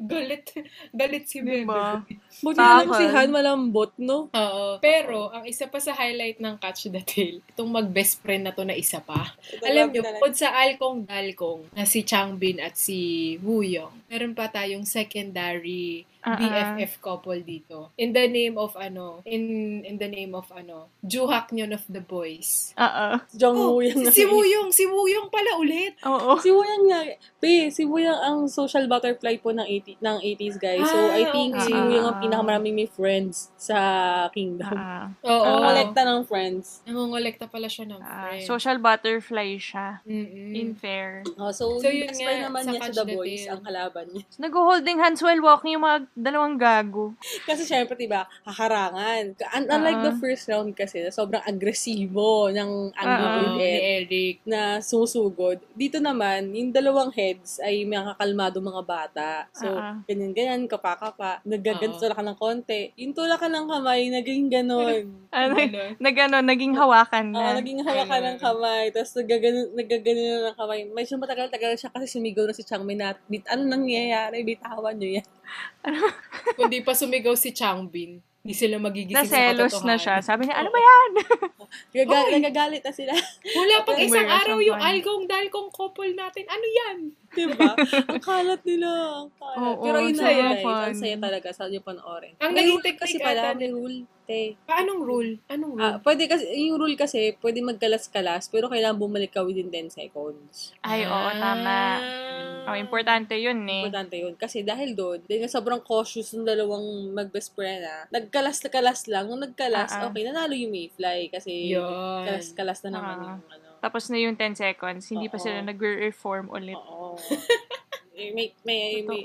galit. Galit si Bebe. Diba? Buti na lang si Han malambot, no? Oo. Pero, ang isa pa sa highlight ng Catch the Tail, itong mag-best friend na to na isa pa. Alam nyo, bukod sa Alkong Dalkong na si Changbin at si Wooyoung, meron pa tayong secondary Ah, ah. BFF couple dito. In the name of ano, in in the name of ano, Juhak Nyon of the Boys. Oo. Jong Oh, Woo yung si Wooyoung, si Wooyoung pala ulit. Oo. Si Wuyang nga, pe, si Wuyang ang social butterfly po ng 80, ng 80s guys. So, Ah, I think si okay. Wuyang ang pinakamaraming may friends sa kingdom. Ah, Oo. Ang Oo. kolekta ng friends. Nangongolekta pala siya ng ah, friends. social butterfly siya. Mm-mm. In fair. Oh, so, So, yung yun best nga, friend naman niya sa The Boys, ang kalaban niya. Nag-holding hands while walking yung mga dalawang gago. Kasi syempre, diba, haharangan. Un- Unlike Ah. the first round kasi, na sobrang agresibo ng Angry Ah. Bird ni Eric. na susugod. Dito naman, yung dalawang heads ay may kakalmado mga bata. So, Ah. ganyan-ganyan, kapa-kapa. Nagaganto Oo. ka ng konti. Yung tulak ka ng kamay, naging ganon. Ano, Ganon. nag, ano, naging hawakan Oo, na. naging hawakan ng kamay. Tapos nagaganon, nagaganon na ng kamay. Medyo matagal-tagal siya kasi sumigaw na si Changmin na, bit, ano nangyayari? Bitawan niyo yan. Kung di pa sumigaw si Changbin, hindi sila magigising sa Naselos katotohanan. na siya. Sabi niya, ano ba yan? Gaga- Oy! nagagalit na sila. Wala pag isang araw ang yung funny. algong dalgong couple natin. Ano yan? diba? Ang kalat nila. Ang kalat. Oo, Pero yun ang na saya, guys. Ang fun. saya talaga sa yung panoorin. Ang May rule kasi pala, ata- may rule. Te. Paanong rule? Anong rule? Ah, pwede kasi, yung rule kasi, pwede magkalas-kalas, pero kailangan bumalik ka within 10 seconds. Ay, oo, tama. Oh, importante yun eh. Importante yun. Kasi dahil doon, dahil nga sobrang cautious ng dalawang mag-best friend na, nagkalas-kalas lang. Nung nagkalas, Ah, ah. okay, nanalo yung Mayfly. Kasi Yun. kalas-kalas na naman Ah. yung ano. Tapos na yung 10 seconds, hindi pa Oo. sila nag-reform ulit. Oo. Eh, may, may, may,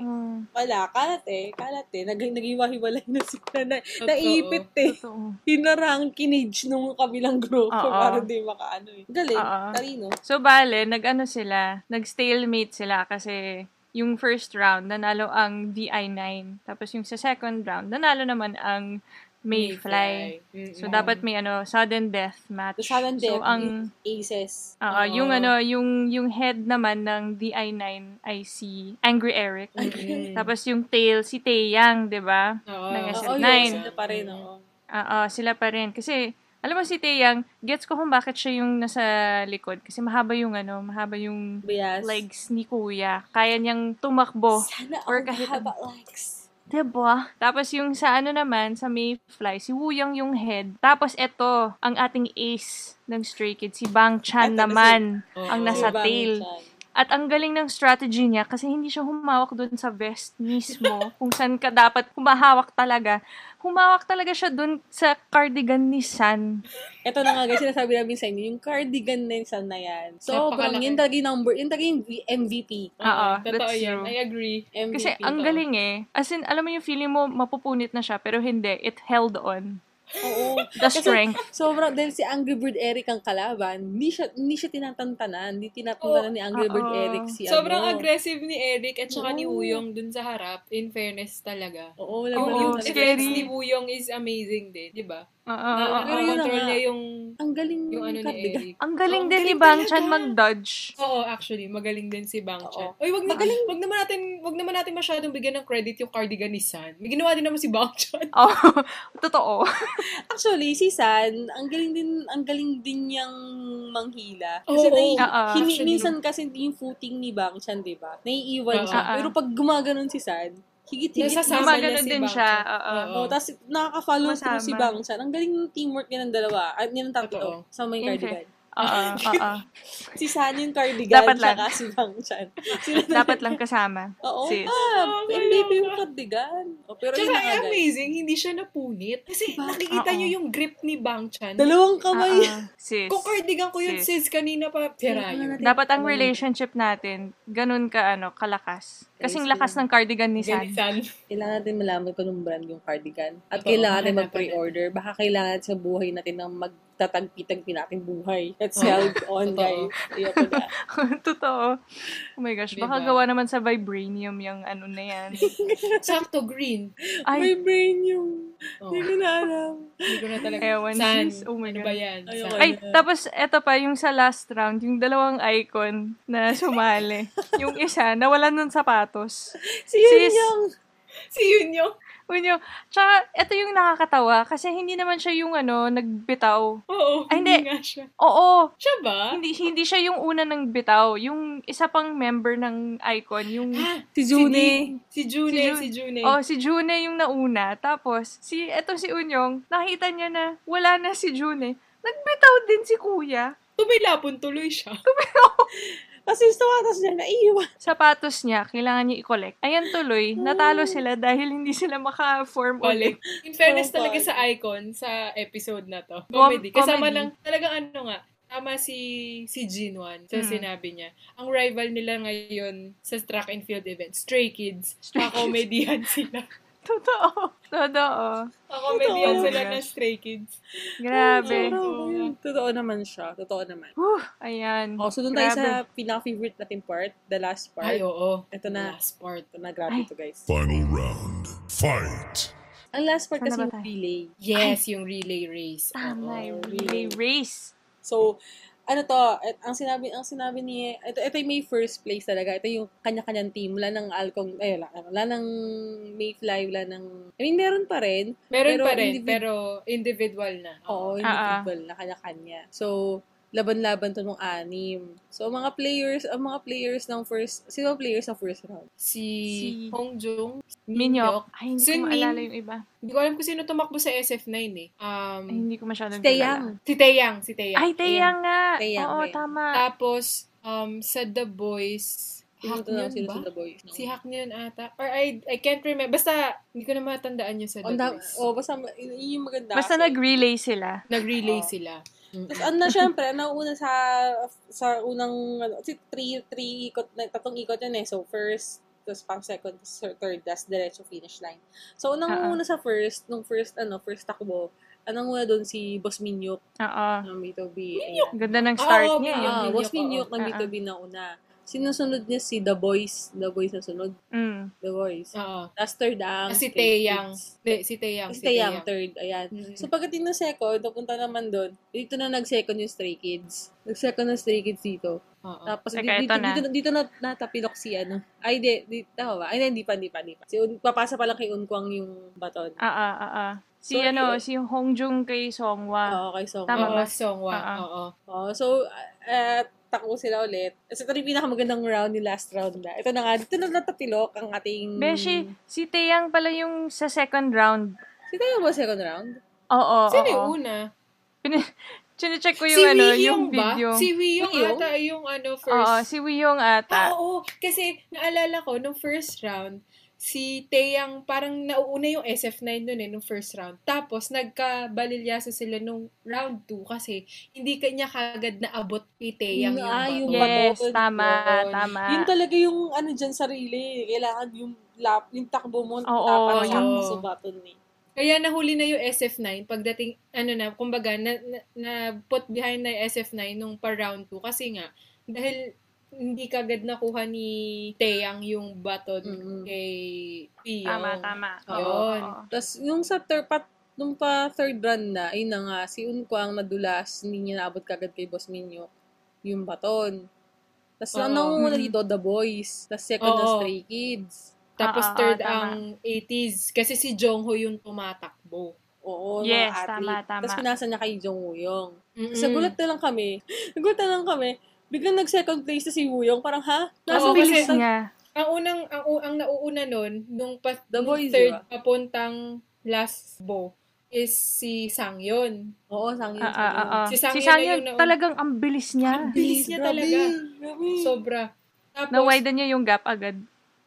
wala, kalat eh, kalat eh. Nag, nag-iwahiwalay na sila. Na, Totoo. naipit eh. Totoo. Hinarang kinage nung kabilang grupo Oo. para di makaano eh. Galing, Oo. talino. So, bale, nag-ano sila, nag-stalemate sila kasi yung first round, nanalo ang VI9. Tapos yung sa second round, nanalo naman ang Mayfly. Mm-mm. So, dapat may ano, sudden death match. The sudden death So, ang, Aces. Oo, Oo. yung ano, yung, yung head naman ng DI9 ay si Angry Eric. Mm-mm. Tapos yung tail, si Taeyang, di ba? Oo. ng Oo, SM9. yun, sila pa rin, oo. Oo, sila pa rin. Kasi, alam mo si Taeyang, gets ko kung bakit siya yung nasa likod. Kasi mahaba yung ano, mahaba yung Bias. legs ni Kuya. Kaya niyang tumakbo. Sana or kahit- mahaba legs. Diba? Tapos yung sa ano naman, sa Mayfly, si Wuyang yung head. Tapos eto, ang ating ace ng Stray Kids, si Bang Chan Eto na si- naman, Oo. ang nasa Si Bang tail. Chan. At ang galing ng strategy niya kasi hindi siya humawak doon sa vest mismo kung saan ka dapat humahawak talaga. Humawak talaga siya doon sa cardigan ni San. Ito na nga guys, sinasabi namin sa inyo, yung cardigan na yun na yan. Sobrang, Napakalaki. yun talaga yung number, yun talaga yung MVP. Oo, Totoo that's yan. true. I agree. MVP. Kasi ang galing eh. As in, alam mo yung feeling mo mapupunit na siya pero hindi. It held on. Oo. The strength. Sobrang, dahil si Angry Bird Eric ang kalaban, hindi siya, hindi siya tinatantanan. Hindi tinatantanan ni Angry Bird Oo. Eric si Sobrang ano. aggressive ni Eric at saka ni Oo. Wuyong dun sa harap. In fairness talaga. Oo, Yung, laban yung yun. scary. defense ni Wuyong is amazing din, di ba? Oo, Na, oo, oo. Pero yun na control nga. niya yung Ang galing yung ano ni cardigan. Eric. Ang galing Ang din ni galing Bang talaga. Chan mag-dodge. Oo, actually, magaling din si Bang Chan. Oo. Uy, wag, na, wag naman natin, wag naman natin masyadong bigyan ng credit yung cardigan ni San. May ginawa din naman si Bang Chan. Oh, totoo. Actually, si San, ang galing din, ang galing din niyang manghila. Kasi Oo, nai- oo. hini- Actually, minsan kasi yung footing ni Bang Chan, di ba? Naiiwan Oo. siya. Oo. Pero pag gumaganon si San, higit-higit Nasasama niya si din Bang siya. Oo. Oo. Oh, tapos nakaka-follow through Masama. si Bang Chan. Ang galing ng teamwork niya ng dalawa. Ay, niya ng tatlo. Totoo. Sa may Okay. cardigan. Oo, oo. Si San yung cardigan, Dapat lang. tsaka si Bang Chan. Sila Dapat lang kasama. Oo. Sis. Ah, MVP yung cardigan. Oh, pero Tsaka guys. amazing, hindi siya napunit. Kasi nakikita Oo. niyo yung grip ni Bang Chan. Dalawang kamay. Sis. Kung cardigan ko yun, Sis. sis, kanina pa, sira Ano yun. Dapat ang relationship natin, ganun ka, ano, kalakas. Kasing lakas ng cardigan ni San. Kailangan natin malaman kung anong brand yung cardigan. At Totoo, kailangan natin mag-pre-order. Baka kailangan sa buhay natin ng magtatagpi-tagpi nating buhay. Let's Oo. held on, Totoo. guys. Totoo. Oh my gosh, baka Diba? gawa naman sa vibranium yung ano na yan. Sakto, green. Ay, yung... Oh, Hindi ko na alam. hindi ko na talaga. Ewan, San. Oh my ano God. ba yan? Ayoko ay, tapos eto pa, yung sa last round, yung dalawang icon na sumali. yung isa, nawalan ng sapatos. Si Yun Sis. yung... Si yun yung, Unyo. Tsaka, eto yung nakakatawa kasi hindi naman siya yung ano, nagbitaw. oo, Ay, hindi. nga siya. Oo, Siya ba? hindi hindi siya yung una ng bitaw. Yung isa pang member ng icon, yung Si June. Si June, Si June. si June. Oh, si June yung nauna. Tapos, si, eto si Unyong, nakita niya na wala na si June. Nagbitaw din si kuya. Tumilapon tuloy siya. Kasi sa watas niya, naiiwan. Sapatos niya, kailangan niya i-collect. Ayan tuloy, natalo sila dahil hindi sila maka-form ulit. In fairness Oh, talaga sa icon, sa episode na to. Com- Comedy. Kasama comedy. lang, talagang ano nga, tama si si Jinwan sa Hmm. sinabi niya. Ang rival nila ngayon sa track and field event, Stray Kids. Stray Kakomedian sila. Totoo. Totoo. Kakomedian Totoo. sila ng. Stray Kids. Grabe. Totoo, naman siya. Totoo naman. Whew, ayan. Oh, so doon tayo sa pinaka-favorite nating part, the last part. Ay, oo. Ito na. Last part. Ito na, grabe Ay. to guys. Final round. Fight. Ang last part Saan kasi yung relay. Yes, yung relay race. Tama, yung relay race. So, ano to, et, ang sinabi ang sinabi ni ito ito yung may first place talaga. Ito yung kanya-kanyang team. Wala nang Alcon, ay wala, wala nang Mayfly, wala nang I mean, meron pa rin. Meron Pero pa rin, individ- pero individual na. Oo, Ah, ah. individual na kanya-kanya. So, laban-laban to nung anim. So, mga players, ang mga players ng first, sino ang players ng first round? Si, Si- Hong Jung, Minyok. Ay, hindi Sun ko Min. maalala yung iba. Hindi ko alam kung sino tumakbo sa SF9 eh. Um, Ay, hindi ko masyadong Si. Taeyang. si Taeyang, si Taeyang. Ay, Taeyang nga. Taeyang, Oo, Taeyang. tama. Tapos, um, sa The Boys, Haknyeon sino ba? sa The Boys? Si Haknyeon ata. Or I, I can't remember. Basta, hindi ko na matandaan yung sa The Oh, da- Boys. oh, basta, yun yung maganda. Basta nag-relay sila. Nag-relay Oo. sila. Tapos ano na, syempre, nauna sa, sa unang, ano, si three, three ikot, na, tatlong ikot yun eh. So, first, tapos pang second, third, third, that's diretso finish line. So, unang Oo. una sa first, nung first, ano, first takbo, anong una doon si Boss Minyuk Oo. ng B2B. Ayan. Ganda ng start Oo, niya. Minyok. Ah, Boss Minyuk, Minyuk ng oo. B2B na una. Sinusunod niya si The Boys. The Boys na sunod. Mm. The Boys. Oo. Tapos third ang Ah, si Taeyang. Si Taeyang. Si Taeyang, third. Ayan. Mm. So, pagdating ng second, napunta naman doon, dito na nag-second yung Stray Kids. Nag-second ng Stray Kids dito. Oo. Tapos, Teka, dito, ito dito, na. dito, dito na natapilok si ano. Ay, di, di, tama ba? Ay, hindi pa, hindi pa, hindi pa. Si Un, papasa pa lang kay Unkwang yung baton. Ah, ah, ah, ah. Si So, ano, yun. si Hongjung kay Songwa. Oo, kay Song. Tama ba? Songwa. Oo. Oo. Oo, so, uh, takbo sila ulit. So, ito na yung pinakamagandang round, yung last round na. Ito na nga, dito na natapilok ang ating... Beshi, si Taeyang pala yung sa second round. Si Tayo ba second round? Oo, Sino oo. yung una? Pin- Chinecheck ko Si yung ano, Wee yung ba? video. Si Hyung? ata yung ano Oo, first. si Wiyong Ah, ata. oo. Kasi naalala ko, nung first round, si Taeyang parang nauuna yung SF9 nun eh, nung first round. Tapos, nagkabalilyaso sila nung round 2 kasi hindi kanya kagad naabot kay Taeyang yung Ah, yung yes, baton. tama, Yun. tama. Yun talaga yung ano dyan sarili. Kailangan yung lap, yung takbo mo Oo, dapat sakto sa baton eh. Kaya nahuli na yung SF9 pagdating, ano na, kumbaga, na, na, na put behind na yung SF9 nung pa round 2 kasi nga, dahil hindi kagad nakuha ni Taeyang yung baton Mm-mm. kay Piyong. Tama, tama. Yun. Oo. Tapos, yung sa third, pat, nung pa third run na, ayun na nga, si Unko ang nadulas, hindi niya naabot kagad kay Boss Minyo yung baton. Tapos, ang nangunguna Mm. dito, The Boys. Tapos, second na. Stray Kids. Tapos Oo, third tama. ang 80s kasi si Jongho yung tumatakbo. Oo, Yes, mga athlete. tama, tama. Tapos, pinasa niya kay Jong Woo-young. Mm-mm. Sa gulat na lang kami. Nagulat na lang kami. Biglang nag-second place na si Woo-young. Parang, ha? Oo, Ang bilis kasi- niya. Ang unang ang, u- ang nauuna nun nung pa, The nung Boys, third diba? papuntang last bow is si Sangyon. Oo, sang yun. Ah, ah, ah, ah. Si Si Sang yun na yun, yung naun- talagang ang bilis niya. Ang bilis niya talaga. Grabe. Sobra. Tapos, Na-widen niya yung gap agad.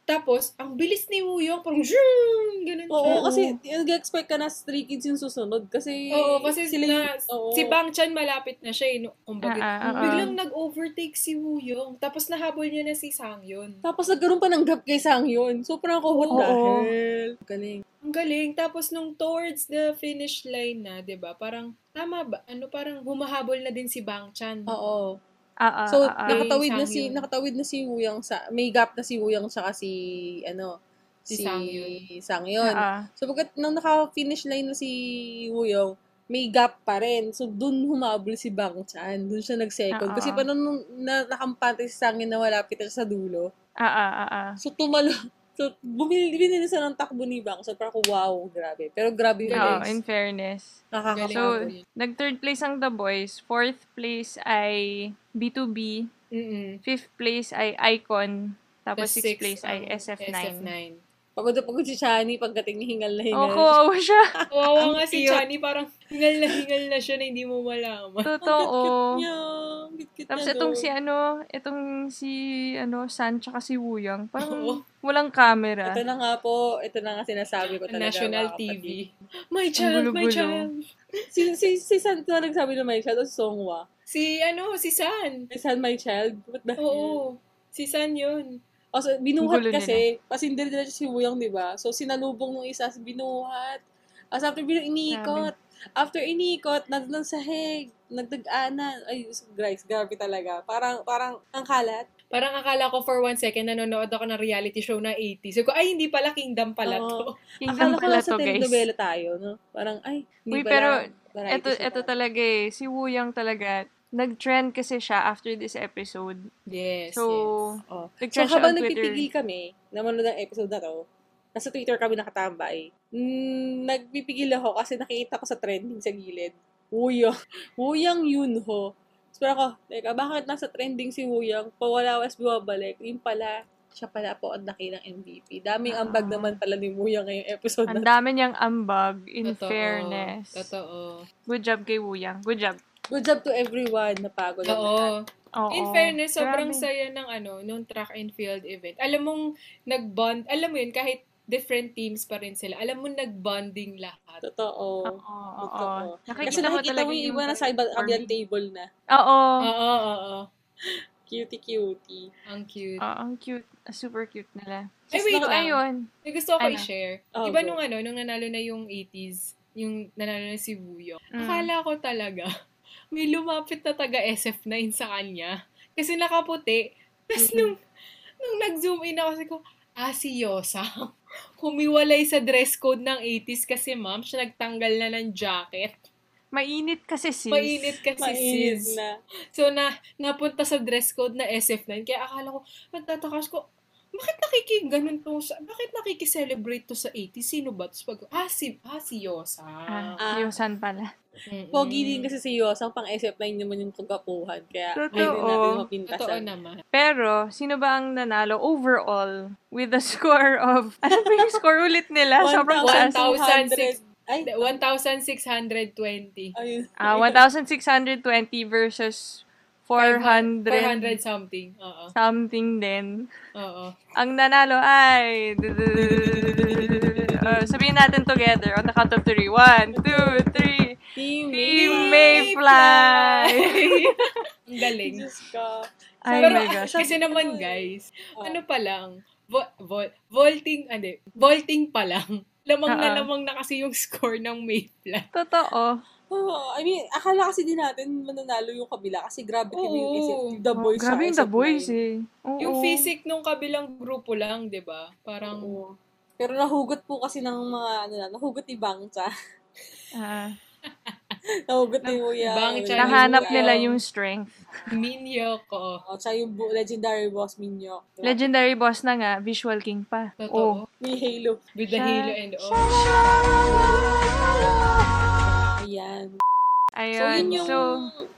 Tapos ang bilis ni Wuyong, parang zoom, ganun siya. Oo, kasi nag-expect ka na Stray Kids yung susunod. Kasi, Oo, kasi sila na, oo. si Bang Chan malapit na siya. Eh, no? Kumbaga, Ah, ah, ah, biglang nag-overtake si Wuyong. Tapos nahabol niya na si Sangyon. Tapos nagkaroon pa ng gap kay Sang yun. So, parang ako, what the hell? Galing. Ang galing. Tapos nung towards the finish line na, 'di ba? Parang tama ba? Ano parang humahabol na din si Bang Chan. Oo. Ah, ah, So, ah, ah. nakatawid na si, nakatawid na si Wuyang sa, may gap na si Wuyang sa si, ano, Si si. Sang-yun. Ah, ah. So, pagkat nung naka-finish line na si Wuyong, may gap pa rin. So, dun humabol si Bang Chan. Dun siya nag-second. Oo. Kasi pa nung na, nakampante si Sang-yun na malapit na siya sa dulo. Ah, ah. So, tumalo. So, bumili, binili siya ng takbo ni Bang. So, parang wow, grabe. Pero grabe yung Oo, race. in fairness. Nakakapagod. So, nag-third place ang The Boys. Fourth place ay B2B. Mm-mm. Fifth place ay Icon. Tapos Tapos sixth place ay ang SF9. SF9. Pagod na pagod si Shani pagdating ni hingal na hingal. Oo, kawawa siya. Kawawa nga si. Chani, parang hingal na hingal na siya na hindi mo malaman. Totoo. niya. Ang Tapos itong si ano, itong si ano, San tsaka si Wuyang. Oo. Parang walang camera. Ito na nga po, ito na nga sinasabi ko talaga. National mga TV. kapatid. My child, my gulo-gulo. child. Si, si, si San na nagsabi na my child o si Songhwa? Si ano, si San. Si San my child? What the hell? Oo. Si San yun. O, so, binuhat Gulo kasi, nila siya si Wuyang, di ba? So, sinalubong nung isa, binuhat. As after binu iniikot. After iniikot, nandun sa heg, nagdag-ana. Ay, guys, grabe talaga. Parang, parang, ang kalat. Parang akala ko for one second, nanonood ako ng reality show na 80s. So, ko, ay, hindi pala Kingdom pala Oo. to. Kingdom Akala ko pala nasa to, guys. telenovela tayo, no? Parang, ay, Uy, hindi pala pero Ito, ito talaga eh. Si Wuyang talaga, nag-trend kasi siya after this episode. Yes, So, Oh. So, habang nagpipigil kami, naman ng episode na to, nasa Twitter kami nakatambay, mm, nagpipigil ako kasi nakikita ko sa trending sa gilid, Wuyang, Wuyang Yunho. So, ako, teka, bakit nasa trending si Wuyang? Pawala was bumabalik. Yung pala, siya pala po ang dakilang MVP. Daming Ah. ambag naman pala ni Wuyang ngayong episode Ang na to. dami niyang ambag, in Totoo. fairness. Totoo. Good job kay Wuyang. Good job. Good job to everyone. Napagod ang lahat. Oo. Oo. In fairness, sobrang Grabe. saya ng ano, nung track and field event. Alam mong nag-bond, alam mo yun, kahit different teams pa rin sila, alam mo nag-bonding lahat. Totoo. Oo, oo. Totoo. Nakikita Kasi mo nakikita talaga mo yung iba na sa iba- kabilang table na. Oo. Oo, oo, oo. Cutie-cutie. Ang cute. Oo, ang cute. Super cute nila. Ay, wait So, lang. ayun. May gusto ako Ano? i-share. Oh, Diba go. nung ano, nung nanalo na yung 80s, yung nanalo na si Wuyong, Mm. akala ko talaga, may lumapit na taga SF9 sa kanya. Kasi nakaputi. Tapos nung, nung nag-zoom in ako, sabi ko, ah, si Yosa. Humiwalay sa dress code ng 80s kasi ma'am, siya nagtanggal na ng jacket. Mainit kasi sis. Mainit kasi Mainit sis. na. So, na, napunta sa dress code na SF9. Kaya akala ko, nagtatakas ko, bakit nakikiganon to? Sa, bakit nakikicelebrate to sa 80? Sino ba? Tapos pag, ah, si, ah, si Yosa. Ah, Ah. Yosan pala. Mm-mm. Pogi din kasi si Yosang pang SF9 naman yung kagapuhan. Kaya Totoo. natin Totoo mapintasan. naman. Pero, sino ba ang nanalo overall with a score of, ano ba yung score ulit nila? Sobrang taas. 1,600. 1,200. Ay, 1,620. ayun. Ah, 1,620 versus 400, 400 something. Oo. something din. Oo. Ang nanalo ay... Uh, sabihin natin together on the count of three. One, two, three. Team Team May. Mayfly! Ang galing. Diyos ka. Ay Pero, my gosh. kasi ko naman, guys, Oh. ano pa lang, vo- vo- vaulting, hindi, vaulting pa lang, lamang na Oo. lamang na kasi yung score ng Mayfly. Totoo. Oh, I mean, akala kasi din natin mananalo yung kabila kasi grabe din yung Oo. isip. The Boys Grabe yung The Boys SF9. eh. Oo. Yung physic nung kabilang grupo lang, di ba? Parang, Oo. Pero nahugot po kasi ng mga, ano na, nahugot ni Bangcha. Ah, nahugot ni Kuya. Bangcha, nahanap nila yung strength. Minyo ko. Oh, tsaka yung bu- legendary boss Minyo. Diba? Legendary boss na nga, visual king pa. Totoo. Oh. May Halo. With the halo and all. Ayan. Ayun. So, yun yung So,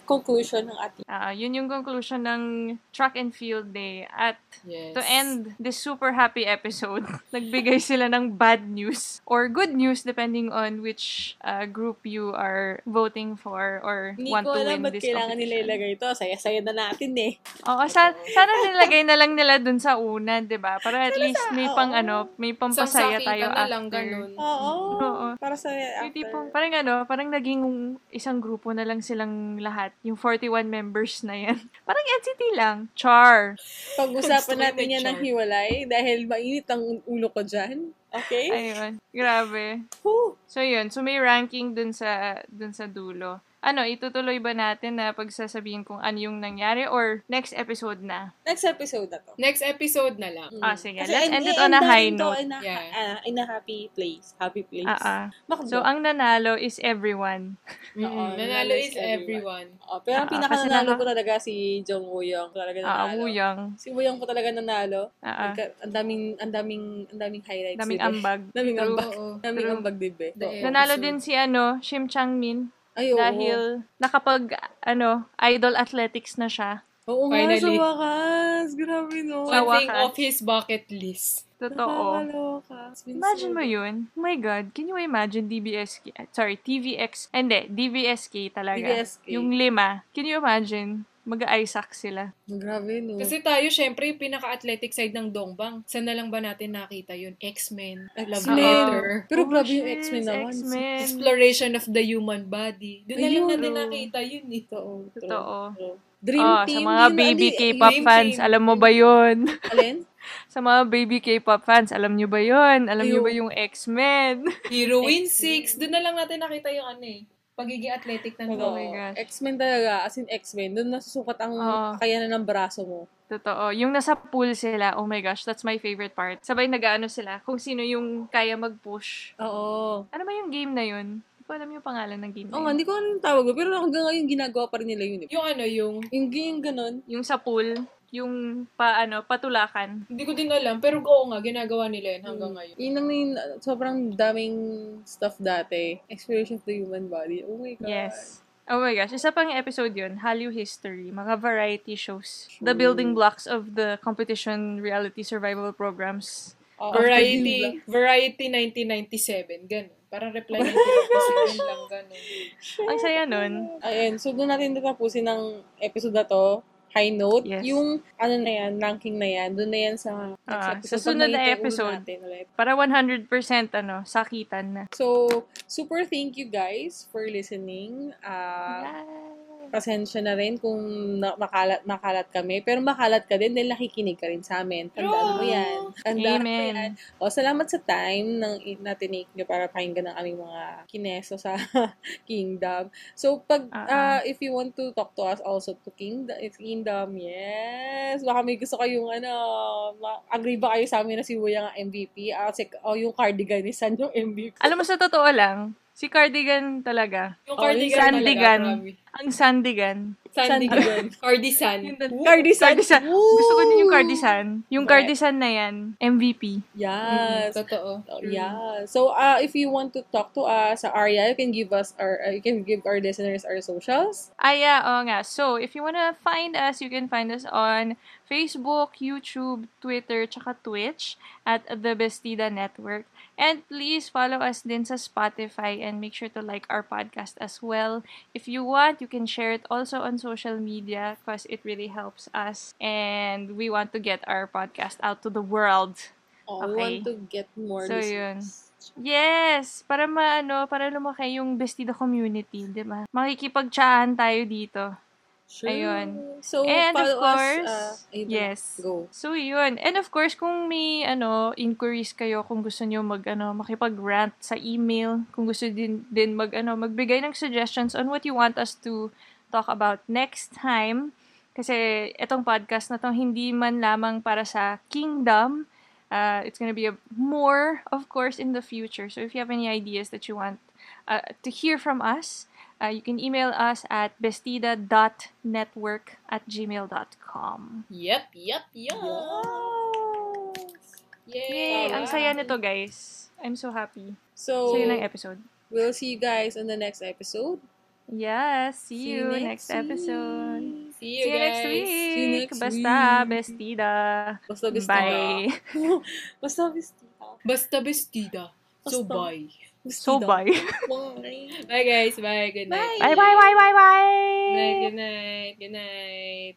conclusion ng ating ah, yun yung conclusion ng track and field day. At Yes. to end this super happy episode, nagbigay sila ng bad news or good news depending on which uh, group you are voting for or Hindi want ko to alam win ba't this kailangan nila competition. ilagay ito. Saya-saya na natin eh. Oo, sa, sana nilagay na lang nila dun sa una, 'di ba? Para at least may oo. pang ano, may pampasaya tayo na after. lang ganun. Oo. Oo. Para sa Yung after. tipong, parang ano, parang naging isang grupo na lang silang lahat. Yung 41 members na yan. Parang NCT lang. Char. Pag-usapan natin yan ng hiwalay dahil mainit ang ulo ko dyan. Okay? Ayun. Grabe. Whew. So, yun. So, may ranking dun sa, dun sa dulo. Ano, itutuloy ba natin na pagsasabihin kung ano yung nangyari or next episode na? Next episode na to. Next episode na lang. Mm. Ah, sige. Kasi Let's en- end it on a high note. In a, Yeah. ah, in a happy place. Happy place. Ah, ah. Makdo. So, ang nanalo is everyone. Mm, Oo, nanalo is everyone. Oh, pero ang pinaka-nanalo ko talaga si Jong Woo-young. Talaga Ah, nanalo. Wuyang. Si Woo-young po talaga nanalo. Ah, ah. Nagka- Ang daming, ang daming, ang daming highlights. Daming ambag. Daming ambag. Daming ambag, diba? End. Nanalo din si ano, Shim Chang-min. Ay, oo. Dahil nakapag, ano, idol athletics na siya. Oo nga, Finally. sa wakas. Grabe, no? Sa One thing wakas. off his bucket list. Totoo. Nakakaloka. It's been Imagine so mo yun. Oh my God. Can you imagine DBSK? Sorry, TVX. Hindi, DVSK talaga. DVSK. Yung lima. Can you imagine? Mag-Isaac sila. Grabe, no? Kasi tayo, syempre, yung pinaka-athletic side ng Dongbang. Saan na lang ba natin nakita yun? X-Men, Love X-Men. Letter, Pero Oh, grabe yung X-Men naman. X-Men. Exploration of the Human Body. Doon na lang natin nakita yun eh. Totoo. Totoo. Dream Oh, Team. sa mga yun, baby andi- K-pop Dream fans, Team. alam mo ba yun? Alin? sa mga baby K-pop fans, alam nyo ba yun? Alam nyo Ayun. ba yung X-Men? Heroine X-Men. 6. Doon na lang natin nakita yung ano eh. Pagiging athletic ng Oh Oo. my gosh. X-Men talaga. As in X-Men. Doon nasusukat ang Oo. kakayanan ng braso mo. Totoo. Yung nasa pool sila, oh my gosh, that's my favorite part. Sabay nag-ano sila, kung sino yung kaya mag-push. Oo. Ano ba yung game na yun? Hindi ko alam yung pangalan ng game na Oo, yun. hindi ko alam yung tawag. Pero hanggang ngayon, ginagawa pa rin nila yun. Eh. Yung ano, yung... Yung, yung ganun. Yung sa pool, yung pa, ano, patulakan. Hindi ko din alam, pero oo nga, ginagawa nila yun hanggang ngayon. Yun ang sobrang daming stuff dati. Exploration of the human body. Oh my God. Yes. Oh my gosh, isa pang episode yun, Hallyu History, mga variety shows. The building blocks of the competition reality survival programs. Oo, Variety, Variety 1997, ganun. Parang reply 1997 lang, ganun. Ang saya nun. Ayun, so doon natin tatapusin ng episode na to. High note. Yes. Yung, ano na yan, ranking na yan, doon na yan sa episode. sa sunod na episode. Natin ulit. Para 100% ano, sakitan na. So, super thank you guys for listening. Ah, pasensya na rin kung na- makalat, makalat kami. Pero makalat ka din dahil nakikinig ka rin sa amin. Tandaan mo yan. Tandaan mo Amen. yan. O, salamat sa time ng, na tinake nyo para pakinggan ng aming mga kineso sa Kingdom. So, pag, Ah, ah, if you want to talk to us also to Kingdom, it's Kingdom, yes. Baka may gusto kayong, ano, ma- agree ba kayo sa amin na si Wuya nga MVP? Ah, si, o yung cardigan ni San yung MVP. Alam mo, sa totoo lang, si Cardigan talaga. Yung Oh, yung cardigan Sandigan. talaga. Ang Sandigan. Sandigan. Cardisan. Cardisan. Cardisan. Gusto ko din yung Cardisan. Yung Correct. Cardisan na yan, MVP. Yes. Totoo. Oh, yeah. So, uh, if you want to talk to us, uh, Arya, you can give us our, uh, you can give our listeners our socials. Ah, yeah, oo nga. So, if you wanna find us, you can find us on Facebook, YouTube, Twitter, tsaka Twitch at The Bestida Network. And please follow us din sa Spotify and make sure to like our podcast as well. If you want, you can share it also on social media because it really helps us. And we want to get our podcast out to the world. Oh, we Okay. want to get more So, yun. listeners. Yes! Para maano, para lumaki yung Bestida community, di ba? Makikipagtsahan tayo dito. Sure. Ayun. So, And of course, us. Uh, yes. Go. So, yun. And of course, kung may ano, inquiries kayo, kung gusto nyo mag, ano, makipag-rant sa email, kung gusto din, din mag, ano, magbigay ng suggestions on what you want us to talk about next time. Kasi itong podcast na to hindi man lamang para sa kingdom. Uh, it's gonna be a, more, of course, in the future. So if you have any ideas that you want uh, to hear from us, uh, you can email us at bestida.network at gmail.com. Yep, yep, yep. Yay! Ang saya nito, guys. I'm so happy. So, Saya ng episode. we'll see you guys on the next episode. Yes, see, you next, episode. See you, See you guys. next week. See you next Basta, week. bestida. Basta bestida. Bye. Basta bestida. Basta bestida. So, Basta. bye. So, bye. Bye. Bye, guys. Bye. Good night. Bye, bye, bye, bye, bye. Good night. Good night. Good night.